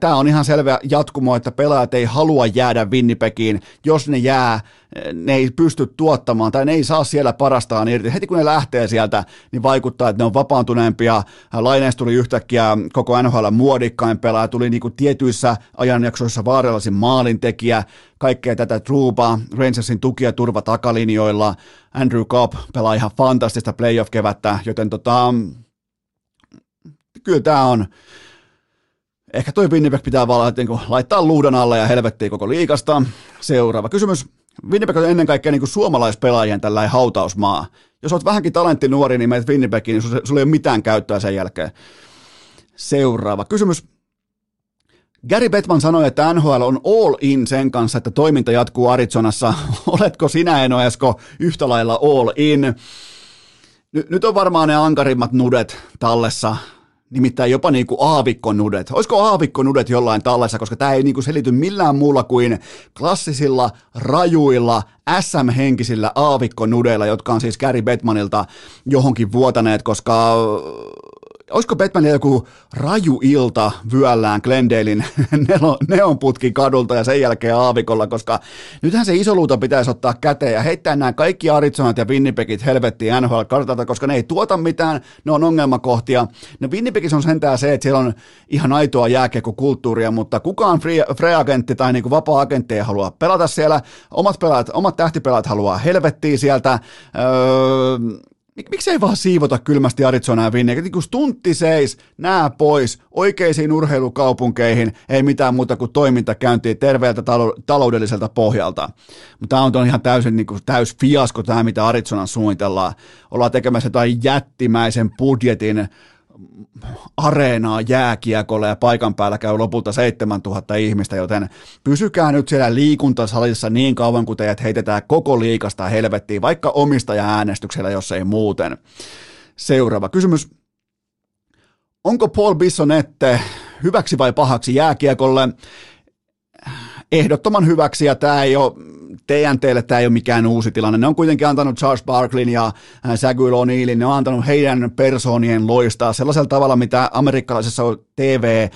tämä on ihan selvä jatkumo, että pelaajat ei halua jäädä Winnipegiin. Jos ne jää, ne ei pysty tuottamaan tai ne ei saa siellä parastaan irti. Heti kun ne lähtee sieltä, niin vaikuttaa, että ne on vapaantuneempia. Laineesta tuli yhtäkkiä koko NHL muodikkain pelaaja, tuli niin kuin tietyissä ajanjaksoissa vaarallisin maalintekijä, kaikkea tätä Truba, Rangersin tuki ja turva takalinjoilla. Andrew Cobb pelaa ihan fantastista playoff-kevättä, joten tota, kyllä tämä on Ehkä toi Winnipeg pitää vaan niin laittaa luudan alle ja helvettiin koko liikasta. Seuraava kysymys. Winnipeg on ennen kaikkea niin kuin suomalaispelaajien tällainen hautausmaa. Jos olet vähänkin talenttinuori, niin menet Winnipegiin, niin sulla ei ole mitään käyttöä sen jälkeen. Seuraava kysymys. Gary Bettman sanoi, että NHL on all in sen kanssa, että toiminta jatkuu Arizonassa. <laughs> Oletko sinä, Eno Esko, yhtä lailla all in? Nyt on varmaan ne ankarimmat nudet tallessa nimittäin jopa niin kuin aavikkonudet. Olisiko aavikkonudet jollain tallessa, koska tämä ei niin kuin selity millään muulla kuin klassisilla, rajuilla, SM-henkisillä aavikkonudeilla, jotka on siis Gary Bettmanilta johonkin vuotaneet, koska olisiko Batmanilla joku raju ilta vyöllään Glendalein <laughs> neonputkin kadulta ja sen jälkeen aavikolla, koska nythän se isoluuta pitäisi ottaa käteen ja heittää nämä kaikki Arizonat ja Winnipegit helvettiin NHL-kartalta, koska ne ei tuota mitään, ne on ongelmakohtia. No Winnipegis on sentään se, että siellä on ihan aitoa jääkiekkokulttuuria, mutta kukaan free, free agentti tai niin kuin vapaa-agentti ei halua pelata siellä, omat, pelaat, omat tähtipelaat haluaa helvettiin sieltä, öö, Mik, miksei vaan siivota kylmästi Arizona ja Vinne, niin kun stuntti seis, nää pois, oikeisiin urheilukaupunkeihin, ei mitään muuta kuin toiminta käyntiin terveeltä taloudelliselta pohjalta. Mutta tämä on ihan täysin niin kuin, täys fiasko tämä, mitä Arizonan suunnitellaan. Ollaan tekemässä jotain jättimäisen budjetin areenaa jääkiekolle ja paikan päällä käy lopulta 7000 ihmistä, joten pysykää nyt siellä liikuntasalissa niin kauan, kun teidät heitetään koko liikasta helvettiin, vaikka omistaja-äänestyksellä, jos ei muuten. Seuraava kysymys. Onko Paul Bissonette hyväksi vai pahaksi jääkiekolle? Ehdottoman hyväksi ja tämä ei ole TNTlle tämä ei ole mikään uusi tilanne. Ne on kuitenkin antanut Charles Barklin ja äh, Saguil O'Neillin, ne on antanut heidän persoonien loistaa sellaisella tavalla, mitä amerikkalaisessa TV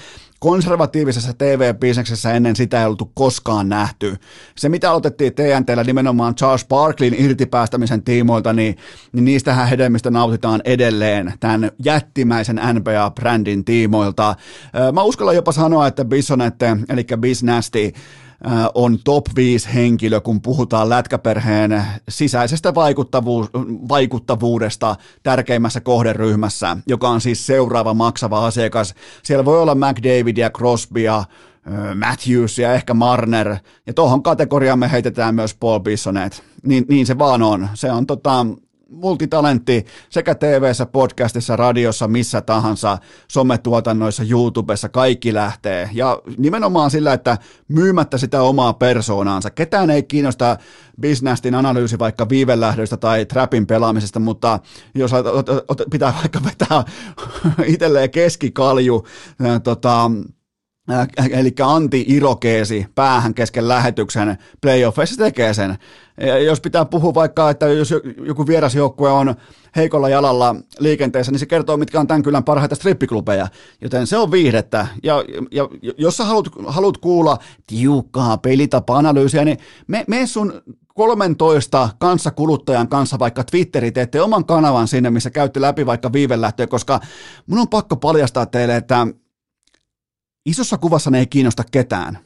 konservatiivisessa TV-bisneksessä ennen sitä ei oltu koskaan nähty. Se, mitä aloitettiin TNTllä nimenomaan Charles Barklin irtipäästämisen tiimoilta, niin, niin niistähän hedelmistä nautitaan edelleen tämän jättimäisen NBA-brändin tiimoilta. Mä uskallan jopa sanoa, että Bissonette, eli Bisnasti, on top 5 henkilö, kun puhutaan lätkäperheen sisäisestä vaikuttavuus, vaikuttavuudesta tärkeimmässä kohderyhmässä, joka on siis seuraava maksava asiakas. Siellä voi olla McDavidia, Crosbya, Matthews ja ehkä Marner, ja tuohon kategoriaan me heitetään myös Paul Bissonet. Niin, niin se vaan on. Se on tota, multitalentti sekä tv podcastissa, radiossa, missä tahansa, sometuotannoissa, YouTubessa, kaikki lähtee. Ja nimenomaan sillä, että myymättä sitä omaa persoonaansa. Ketään ei kiinnosta bisnestin analyysi vaikka viivelähdöistä tai trapin pelaamisesta, mutta jos pitää vaikka vetää <laughs> itselleen keskikalju, tota, eli anti-irokeesi päähän kesken lähetyksen playoffeissa tekee sen. Jos pitää puhua vaikka, että jos joku vierasjoukkue on heikolla jalalla liikenteessä, niin se kertoo, mitkä on tämän kylän parhaita strippiklubeja. Joten se on viihdettä. Ja, ja jos sä haluat, haluat kuulla tiukkaa pelitapa-analyysiä, niin me, me sun 13 kanssakuluttajan kanssa vaikka Twitteri, teette oman kanavan sinne, missä käytte läpi vaikka viivelähtöä, koska mun on pakko paljastaa teille, että Isossa kuvassa ne ei kiinnosta ketään.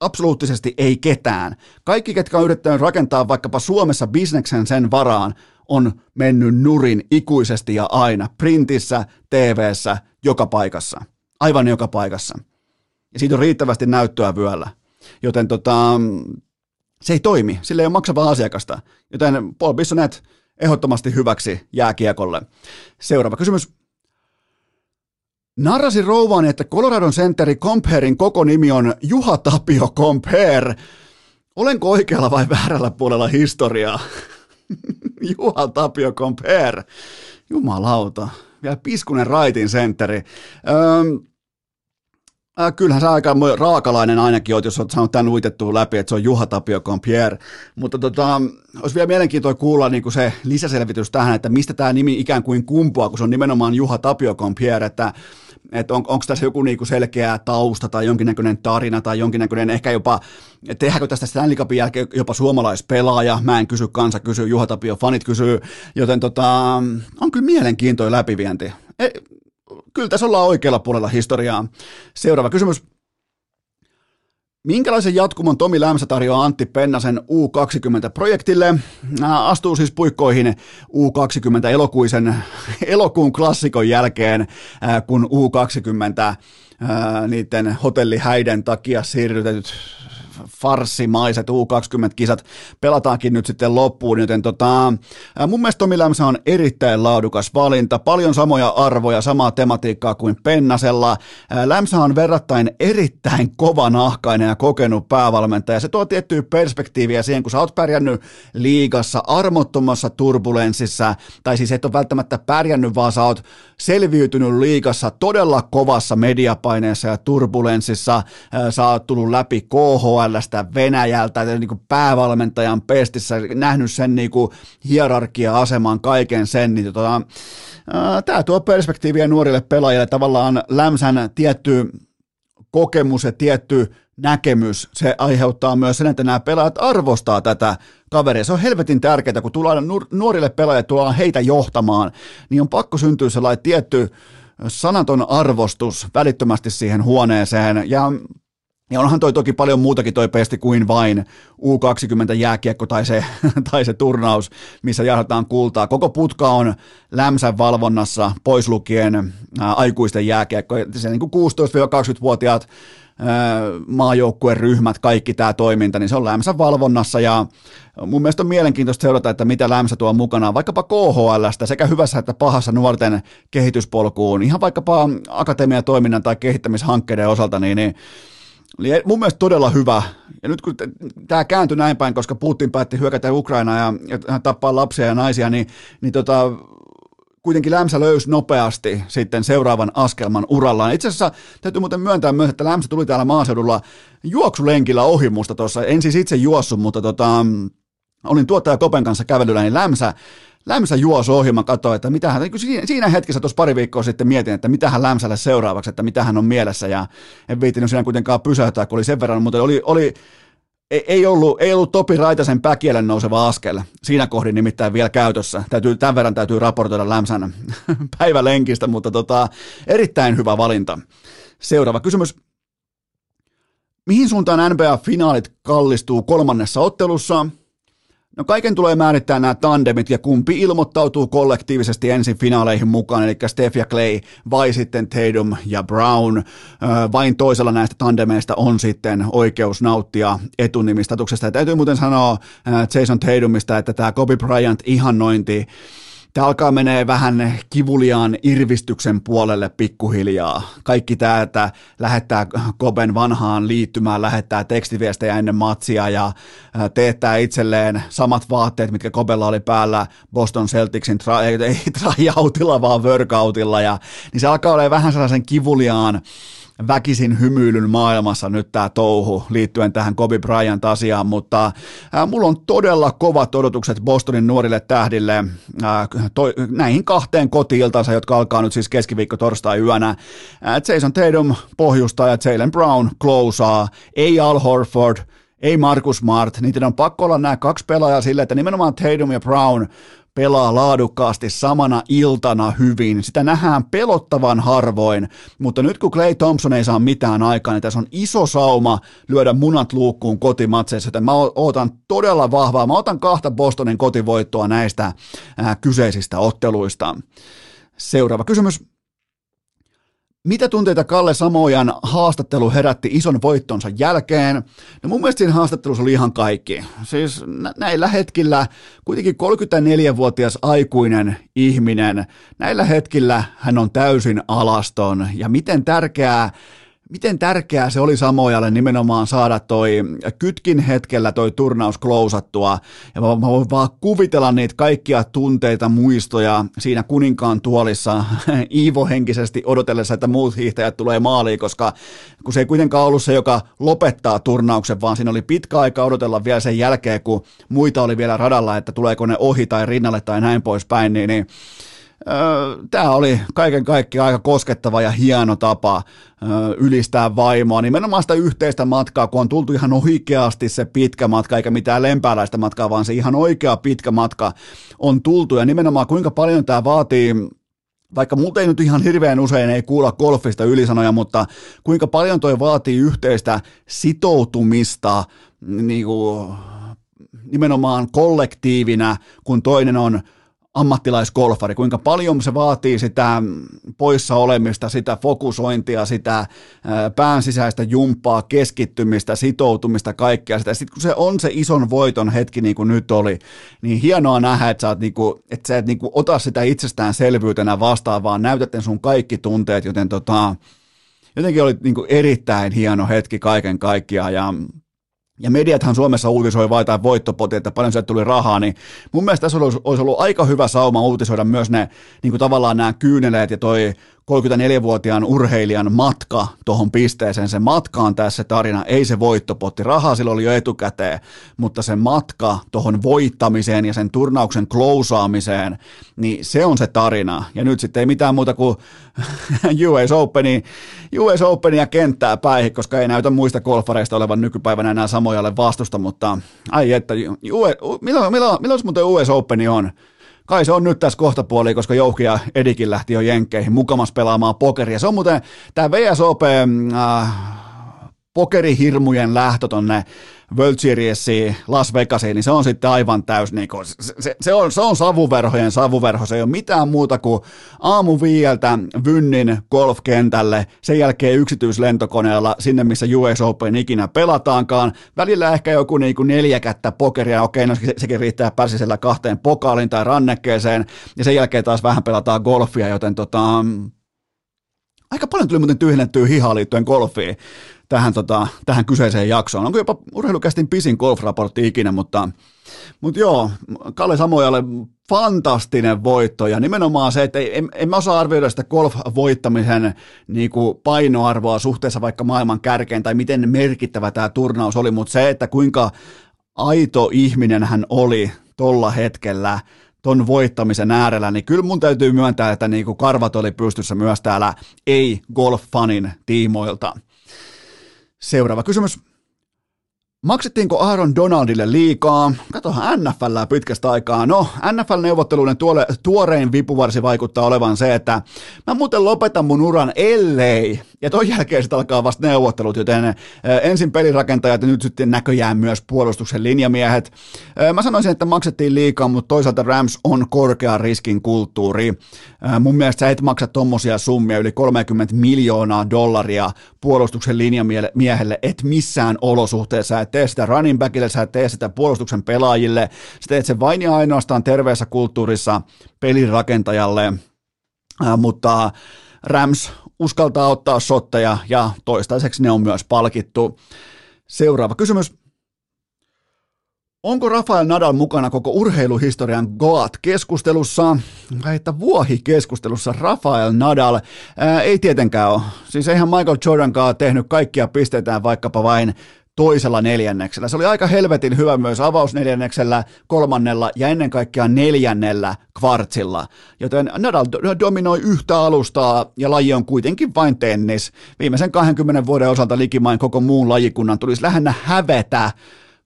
Absoluuttisesti ei ketään. Kaikki, ketkä on yrittänyt rakentaa vaikkapa Suomessa bisneksen sen varaan, on mennyt nurin ikuisesti ja aina. Printissä, TVssä, joka paikassa. Aivan joka paikassa. Ja siitä on riittävästi näyttöä vyöllä. Joten tota, se ei toimi. Sillä ei ole maksavaa asiakasta. Joten Paul Bissonet ehdottomasti hyväksi jääkiekolle. Seuraava kysymys. Narrasin rouvaani, että Coloradon sentteri Comperin koko nimi on Juha Tapio Comper. Olenko oikealla vai väärällä puolella historiaa? <laughs> Juha Tapio Comper. Jumalauta. Vielä piskunen raitin sentteri. Öm, Äh, kyllähän sä aika raakalainen ainakin oot, jos oot saanut tämän uitettua läpi, että se on Juha Tapio Compier. Mutta tota, olisi vielä mielenkiintoista kuulla niin kuin se lisäselvitys tähän, että mistä tämä nimi ikään kuin kumpuaa, kun se on nimenomaan Juha Tapio Compier, että että on, onko tässä joku niinku selkeä tausta tai jonkinnäköinen tarina tai jonkinnäköinen ehkä jopa, tehdäänkö tästä Stanley Cupin jälkeen jopa suomalaispelaaja, mä en kysy, kansa kysyy, Juha Tapio fanit kysyy, joten tota, on kyllä mielenkiintoinen läpivienti. E, kyllä tässä ollaan oikealla puolella historiaa. Seuraava kysymys. Minkälaisen jatkumon Tomi Lämsä tarjoaa Antti Pennasen U20-projektille? Astuu siis puikkoihin U20 elokuisen, elokuun klassikon jälkeen, kun U20 niiden hotellihäiden takia siirrytetyt farssimaiset U20-kisat pelataankin nyt sitten loppuun, joten tota, mun mielestä Tomi Lämsä on erittäin laadukas valinta, paljon samoja arvoja, samaa tematiikkaa kuin Pennasella. Lämsä on verrattain erittäin kovanahkainen ja kokenut päävalmentaja, se tuo tiettyä perspektiiviä siihen, kun sä oot pärjännyt liigassa armottomassa turbulenssissa, tai siis et ole välttämättä pärjännyt, vaan sä oot selviytynyt liigassa todella kovassa mediapaineessa ja turbulenssissa, sä oot tullut läpi KHL, NHLstä, Venäjältä, niin kuin päävalmentajan pestissä, nähnyt sen niin kuin hierarkia-aseman, kaiken sen, niin tota, tämä tuo perspektiiviä nuorille pelaajille, tavallaan Lämsän tietty kokemus ja tietty näkemys, se aiheuttaa myös sen, että nämä pelaajat arvostaa tätä kaveria. Se on helvetin tärkeää, kun tullaan nuorille pelaajille, tullaan heitä johtamaan, niin on pakko syntyä sellainen tietty sanaton arvostus välittömästi siihen huoneeseen. Ja ja onhan toi toki paljon muutakin toi pesti kuin vain U20 jääkiekko tai se, <laughs> tai se turnaus, missä jahdataan kultaa. Koko putka on lämsän valvonnassa, pois lukien ää, aikuisten jääkiekko. Se niin 16-20-vuotiaat maajoukkueen ryhmät, kaikki tämä toiminta, niin se on Lämsän valvonnassa ja mun mielestä on mielenkiintoista seurata, että mitä Lämsä tuo mukanaan vaikkapa KHLstä sekä hyvässä että pahassa nuorten kehityspolkuun, ihan vaikkapa akatemiatoiminnan tai kehittämishankkeiden osalta, niin, niin Eli mun mielestä todella hyvä. Ja nyt kun tämä kääntyi näin päin, koska Putin päätti hyökätä Ukrainaa ja, ja tappaa lapsia ja naisia, niin, niin tota, kuitenkin Lämsä löysi nopeasti sitten seuraavan askelman urallaan. Itse asiassa täytyy muuten myöntää myös, että Lämsä tuli täällä maaseudulla juoksulenkillä ohi musta tuossa. En siis itse juossut, mutta tota, olin tuottaja Kopen kanssa kävelyllä, niin Lämsä Lämsä juosi ohi, mä katsoin, että mitä hän, niin siinä hetkessä tuossa pari viikkoa sitten mietin, että mitä hän Lämsälle seuraavaksi, että mitä hän on mielessä, ja en viittinyt siinä kuitenkaan pysäyttää, kun oli sen verran, mutta oli, oli ei ollut, ei ollut Topi Raitasen päkielen nouseva askel. Siinä kohdin nimittäin vielä käytössä. Täytyy, tämän verran täytyy raportoida Lämsän <laughs> päivälenkistä, mutta tota, erittäin hyvä valinta. Seuraava kysymys. Mihin suuntaan NBA-finaalit kallistuu kolmannessa ottelussa? No kaiken tulee määrittää nämä tandemit ja kumpi ilmoittautuu kollektiivisesti ensin finaaleihin mukaan, eli Steph ja Clay vai sitten Tatum ja Brown. Vain toisella näistä tandemeista on sitten oikeus nauttia etunimistatuksesta. Ja täytyy muuten sanoa Jason Tatumista, että tämä Kobe Bryant ihannointi Tämä alkaa menee vähän kivuliaan irvistyksen puolelle pikkuhiljaa. Kaikki tämä, että lähettää Koben vanhaan liittymään, lähettää tekstiviestejä ennen matsia ja teettää itselleen samat vaatteet, mitkä Kobella oli päällä Boston Celticsin, ei <laughs> tryoutilla, vaan workoutilla. Ja, niin se alkaa olla vähän sellaisen kivuliaan väkisin hymyilyn maailmassa nyt tämä touhu liittyen tähän Kobe Bryant-asiaan, mutta ää, mulla on todella kovat odotukset Bostonin nuorille tähdille ää, to, näihin kahteen kotiiltansa, jotka alkaa nyt siis keskiviikko torstai yönä. Ää, Jason Tatum pohjustaa ja Jalen Brown closeaa, ei Al Horford, ei Marcus Smart, niiden on pakko olla nämä kaksi pelaajaa sille, että nimenomaan Tatum ja Brown pelaa laadukkaasti samana iltana hyvin. Sitä nähdään pelottavan harvoin, mutta nyt kun Clay Thompson ei saa mitään aikaa, niin tässä on iso sauma lyödä munat luukkuun kotimatseissa, joten mä ootan todella vahvaa. Mä otan kahta Bostonin kotivoittoa näistä ää, kyseisistä otteluista. Seuraava kysymys. Mitä tunteita Kalle Samojan haastattelu herätti ison voittonsa jälkeen? No mun mielestä siinä haastattelussa oli ihan kaikki. Siis näillä hetkillä kuitenkin 34-vuotias aikuinen ihminen, näillä hetkillä hän on täysin alaston ja miten tärkeää miten tärkeää se oli Samojalle nimenomaan saada toi kytkin hetkellä toi turnaus klousattua. Ja mä, mä voin vaan kuvitella niitä kaikkia tunteita, muistoja siinä kuninkaan tuolissa <laughs> Iivo-henkisesti odotellessa, että muut hiihtäjät tulee maaliin, koska kun se ei kuitenkaan ollut se, joka lopettaa turnauksen, vaan siinä oli pitkä aika odotella vielä sen jälkeen, kun muita oli vielä radalla, että tuleeko ne ohi tai rinnalle tai näin poispäin, niin, niin Tämä oli kaiken kaikkiaan aika koskettava ja hieno tapa ylistää vaimoa, nimenomaan sitä yhteistä matkaa, kun on tultu ihan oikeasti se pitkä matka, eikä mitään lempääläistä matkaa, vaan se ihan oikea pitkä matka on tultu, ja nimenomaan kuinka paljon tämä vaatii vaikka multa ei nyt ihan hirveän usein ei kuulla golfista ylisanoja, mutta kuinka paljon toi vaatii yhteistä sitoutumista niin kuin, nimenomaan kollektiivina, kun toinen on ammattilaisgolfari, kuinka paljon se vaatii sitä poissa olemista, sitä fokusointia, sitä pään sisäistä jumppaa, keskittymistä, sitoutumista, kaikkea sitä. Sitten kun se on se ison voiton hetki, niin kuin nyt oli, niin hienoa nähdä, että sä, et niinku, että sä et niinku ota sitä itsestäänselvyytenä vastaan, vaan näytätte sun kaikki tunteet, joten tota, jotenkin oli niinku erittäin hieno hetki kaiken kaikkiaan ja ja mediathan Suomessa uutisoi vain jotain voittopotia, että paljon sieltä tuli rahaa, niin mun mielestä tässä olisi ollut aika hyvä sauma uutisoida myös ne niin kuin tavallaan nämä kyyneleet ja toi 34-vuotiaan urheilijan matka tuohon pisteeseen. Se matka on tässä tarina, ei se voittopotti. Rahaa sillä oli jo etukäteen, mutta se matka tuohon voittamiseen ja sen turnauksen klousaamiseen, niin se on se tarina. Ja nyt sitten ei mitään muuta kuin <laughs> US, Openi, US Openia kenttää päihin, koska ei näytä muista golfareista olevan nykypäivänä enää samojalle vastusta, mutta ai että, milloin, milloin, milloin muuten US Openi on? Kai se on nyt tässä kohtapuoli, koska Jouki ja Edikin lähti jo Jenkkeihin mukamas pelaamaan pokeria. Se on muuten tämä VSOP äh, pokerihirmujen lähtö tonne World Seriesiin, Las Vegasiin, niin se on sitten aivan täys, niin kuin, se, se, on, se on savuverhojen savuverho, se ei ole mitään muuta kuin aamu viieltä Vynnin golfkentälle, sen jälkeen yksityislentokoneella sinne, missä US Open ikinä pelataankaan, välillä ehkä joku niin kuin neljäkättä pokeria, okei, no sekin riittää pärsisellä kahteen pokaaliin tai rannekkeeseen, ja sen jälkeen taas vähän pelataan golfia, joten tota, aika paljon tuli muuten tyhjennettyä hihaa liittyen golfiin tähän, tota, tähän kyseiseen jaksoon. Onko jopa urheilukästin pisin golf-raportti ikinä, mutta, mutta joo, Kalle Samojalle fantastinen voitto ja nimenomaan se, että en, en mä osaa arvioida sitä golf-voittamisen niin kuin painoarvoa suhteessa vaikka maailman kärkeen tai miten merkittävä tämä turnaus oli, mutta se, että kuinka aito ihminen hän oli tolla hetkellä, ton voittamisen äärellä, niin kyllä mun täytyy myöntää, että niin kuin karvat oli pystyssä myös täällä ei-golf-fanin tiimoilta. Seuraava kysymys. Maksettiinko Aaron Donaldille liikaa? Katohan NFL pitkästä aikaa. No, NFL-neuvotteluiden tuole, tuorein vipuvarsi vaikuttaa olevan se, että mä muuten lopetan mun uran ellei, Ja ton jälkeen sitten alkaa vasta neuvottelut, joten ensin pelirakentajat ja nyt sitten näköjään myös puolustuksen linjamiehet. Mä sanoisin, että maksettiin liikaa, mutta toisaalta Rams on korkean riskin kulttuuri. Mun mielestä sä et maksa tommosia summia, yli 30 miljoonaa dollaria puolustuksen linjamiehelle, et missään olosuhteessa, et tee sitä running backille, sä et tee sitä puolustuksen pelaajille, sä teet sen vain ja ainoastaan terveessä kulttuurissa pelirakentajalle, mutta Rams uskaltaa ottaa shotteja ja toistaiseksi ne on myös palkittu. Seuraava kysymys. Onko Rafael Nadal mukana koko urheiluhistorian Goat-keskustelussa? Vai että vuohi-keskustelussa Rafael Nadal? Ää, ei tietenkään ole. Siis eihän Michael Jordankaan tehnyt kaikkia pisteitään vaikkapa vain toisella neljänneksellä. Se oli aika helvetin hyvä myös avausneljänneksellä, kolmannella ja ennen kaikkea neljännellä kvartsilla. Joten Nadal dominoi yhtä alustaa ja laji on kuitenkin vain tennis. Viimeisen 20 vuoden osalta likimain koko muun lajikunnan tulisi lähinnä hävetä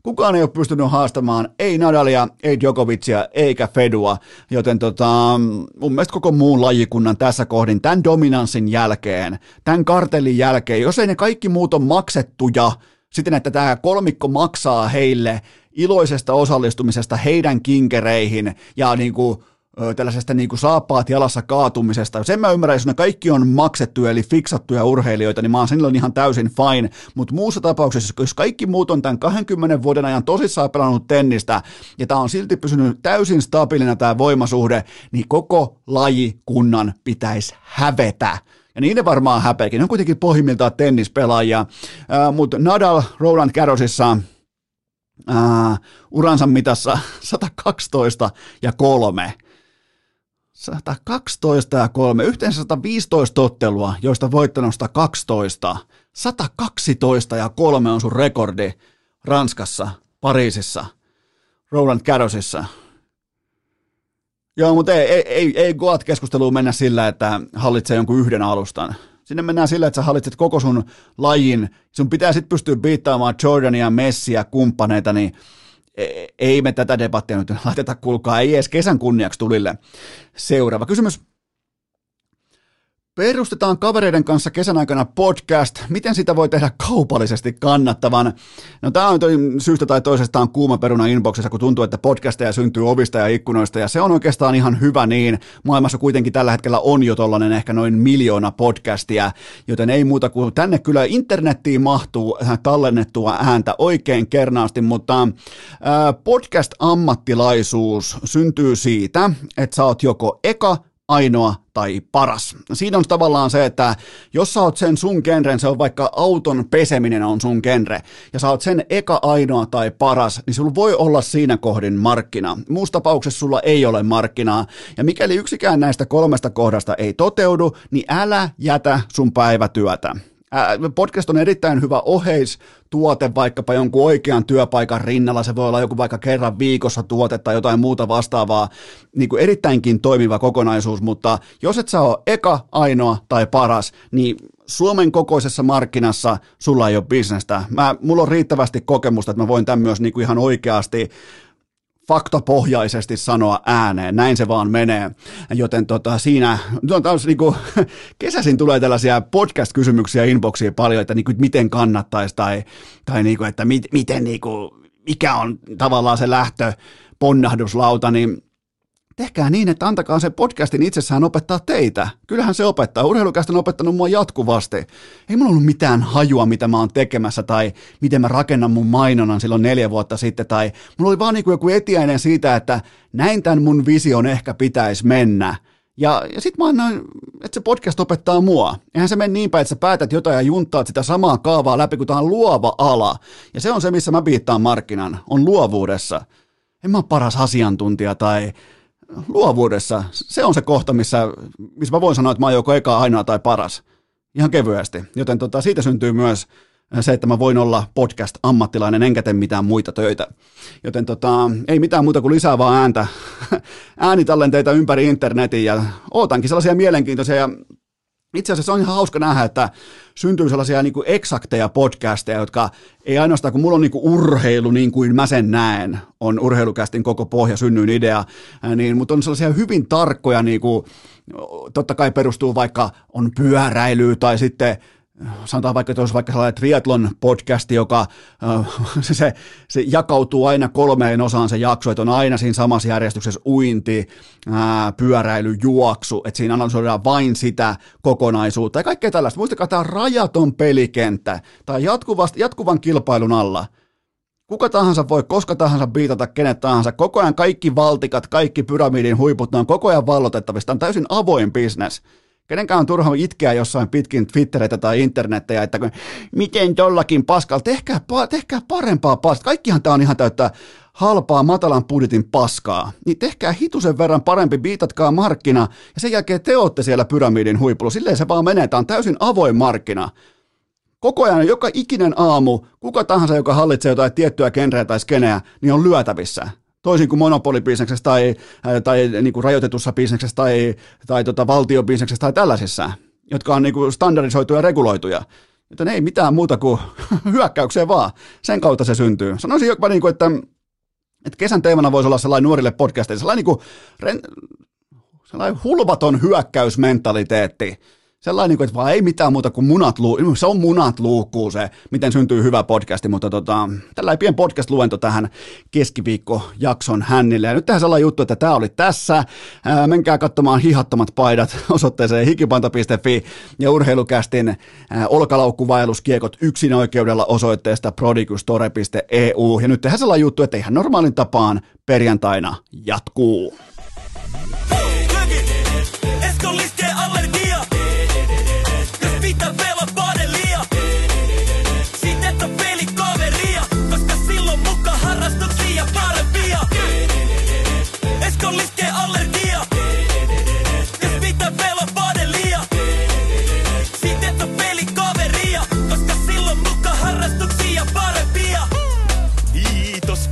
Kukaan ei ole pystynyt haastamaan ei Nadalia, ei Djokovicia eikä Fedua, joten tota, mun mielestä koko muun lajikunnan tässä kohdin, tämän dominanssin jälkeen, tämän kartellin jälkeen, jos ei ne kaikki muut on maksettuja, siten, että tämä kolmikko maksaa heille iloisesta osallistumisesta heidän kinkereihin ja niin kuin, tällaisesta niin kuin saappaat jalassa kaatumisesta. Sen mä ymmärrän, jos ne kaikki on maksettu eli fiksattuja urheilijoita, niin mä oon silloin ihan täysin fine. Mutta muussa tapauksessa, jos kaikki muut on tämän 20 vuoden ajan tosissaan pelannut tennistä, ja tämä on silti pysynyt täysin stabiilina tämä voimasuhde, niin koko lajikunnan pitäisi hävetä. Ja ne varmaan häpeäkin. Ne on kuitenkin pohjimmiltaan tennispelaajia. Äh, Mutta Nadal Roland Garrosissa äh, uransa mitassa <laughs> 112 ja 3. 112 ja 3, yhteensä 115 ottelua, joista voittanut 112. 112 ja 3 on sun rekordi Ranskassa, Pariisissa, Roland Garrosissa. Joo, mutta ei, ei, ei, ei Goat-keskusteluun mennä sillä, että hallitsee jonkun yhden alustan. Sinne mennään sillä, että sä hallitset koko sun lajin. Sun pitää sitten pystyä biittaamaan Jordania, Messiä, kumppaneita, niin e, ei me tätä debattia nyt <laughs> laiteta, kuulkaa, ei edes kesän kunniaksi tulille. Seuraava kysymys. Perustetaan kavereiden kanssa kesän aikana podcast. Miten sitä voi tehdä kaupallisesti kannattavan? No tämä on syystä tai toisesta on kuuma peruna inboxissa, kun tuntuu, että podcasteja syntyy ovista ja ikkunoista, ja se on oikeastaan ihan hyvä niin. Maailmassa kuitenkin tällä hetkellä on jo tollainen ehkä noin miljoona podcastia, joten ei muuta kuin tänne kyllä internettiin mahtuu tallennettua ääntä oikein kernaasti, mutta podcast-ammattilaisuus syntyy siitä, että sä oot joko eka ainoa tai paras. Siinä on tavallaan se, että jos sä oot sen sun genren, se on vaikka auton peseminen on sun genre, ja sä oot sen eka ainoa tai paras, niin sulla voi olla siinä kohdin markkina. Muussa tapauksessa sulla ei ole markkinaa, ja mikäli yksikään näistä kolmesta kohdasta ei toteudu, niin älä jätä sun päivätyötä. Podcast on erittäin hyvä oheistuote vaikkapa jonkun oikean työpaikan rinnalla. Se voi olla joku vaikka kerran viikossa tuote tai jotain muuta vastaavaa. Niin kuin erittäinkin toimiva kokonaisuus, mutta jos et sä ole eka, ainoa tai paras, niin Suomen kokoisessa markkinassa sulla ei ole bisnestä. Mä, mulla on riittävästi kokemusta, että mä voin tämän myös niin kuin ihan oikeasti faktapohjaisesti sanoa ääneen, näin se vaan menee. Joten tota, siinä, no, taas, niin kuin, <laughs> kesäsin tulee tällaisia podcast-kysymyksiä inboxiin paljon, että niin kuin, miten kannattaisi tai, tai niin kuin, että mit, miten, niin kuin, mikä on tavallaan se lähtö ponnahduslauta, niin tehkää niin, että antakaa se podcastin itsessään opettaa teitä. Kyllähän se opettaa. Urheilukästä on opettanut mua jatkuvasti. Ei mulla ollut mitään hajua, mitä mä oon tekemässä tai miten mä rakennan mun mainonnan silloin neljä vuotta sitten. Tai mulla oli vaan niin kuin joku etiäinen siitä, että näin tämän mun vision ehkä pitäisi mennä. Ja, ja sitten mä annoin, että se podcast opettaa mua. Eihän se mene niin päin, että sä päätät jotain ja juntaat sitä samaa kaavaa läpi, kun tämä on luova ala. Ja se on se, missä mä viittaan markkinan, on luovuudessa. En mä ole paras asiantuntija tai luovuudessa, se on se kohta, missä, missä mä voin sanoa, että mä oon joko eka, ainoa tai paras. Ihan kevyesti. Joten tota, siitä syntyy myös se, että mä voin olla podcast-ammattilainen, enkä tee mitään muita töitä. Joten tota, ei mitään muuta kuin lisää vaan ääntä, <laughs> äänitallenteita ympäri internetin ja ootankin sellaisia mielenkiintoisia ja itse asiassa on ihan hauska nähdä, että syntyy sellaisia niin kuin eksakteja podcasteja, jotka ei ainoastaan, kun mulla on niin kuin urheilu niin kuin mä sen näen, on urheilukästin koko pohja synnyin idea, niin, mutta on sellaisia hyvin tarkkoja, niin kuin, totta kai perustuu vaikka on pyöräily tai sitten sanotaan vaikka, että olisi vaikka sellainen triathlon podcasti, joka <laughs> se, se, se jakautuu aina kolmeen osaan se jakso, että on aina siinä samassa järjestyksessä uinti, ää, pyöräily, juoksu, että siinä analysoidaan vain sitä kokonaisuutta ja kaikkea tällaista. Muistakaa, tämä on rajaton pelikenttä tai jatkuvasti, jatkuvan kilpailun alla. Kuka tahansa voi koska tahansa biitata kenet tahansa. Koko ajan kaikki valtikat, kaikki pyramidin huiput, ne on koko ajan vallotettavista. Tämä on täysin avoin bisnes. Kenenkään on turha itkeä jossain pitkin Twittereitä tai internettejä, että miten tollakin paskalla, tehkää, tehkää parempaa paskaa. Kaikkihan tämä on ihan täyttä halpaa matalan budjetin paskaa. Niin tehkää hitusen verran parempi, biitatkaa markkina ja sen jälkeen te olette siellä pyramidin huipulla. Silleen se vaan menee, tämä on täysin avoin markkina. Koko ajan, joka ikinen aamu, kuka tahansa, joka hallitsee jotain tiettyä genreä tai skeneä, niin on lyötävissä toisin kuin monopolibisneksessä tai, tai niin kuin rajoitetussa bisneksessä tai, tai tota valtiobisneksessä tai tällaisissa, jotka on niin kuin standardisoituja ja reguloituja. Joten ei mitään muuta kuin <laughs> hyökkäykseen vaan. Sen kautta se syntyy. Sanoisin jopa niin kuin, että, että kesän teemana voisi olla sellainen nuorille podcasteille, sellainen, niin kuin, sellainen hulvaton hyökkäysmentaliteetti sellainen, niin että vaan ei mitään muuta kuin munat luukkuu. Se on munat luukkuu se, miten syntyy hyvä podcasti, mutta tota, tällä pieni podcast-luento tähän keskiviikkojakson hännille. Ja nyt tähän sellainen juttu, että tämä oli tässä. Ää, menkää katsomaan hihattomat paidat <laughs> osoitteeseen hikipanta.fi ja urheilukästin olkalaukkuvaelluskiekot yksin oikeudella osoitteesta prodigustore.eu. Ja nyt tehdään sellainen juttu, että ihan normaalin tapaan perjantaina jatkuu.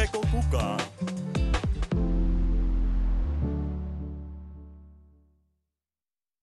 tuleeko kukaan?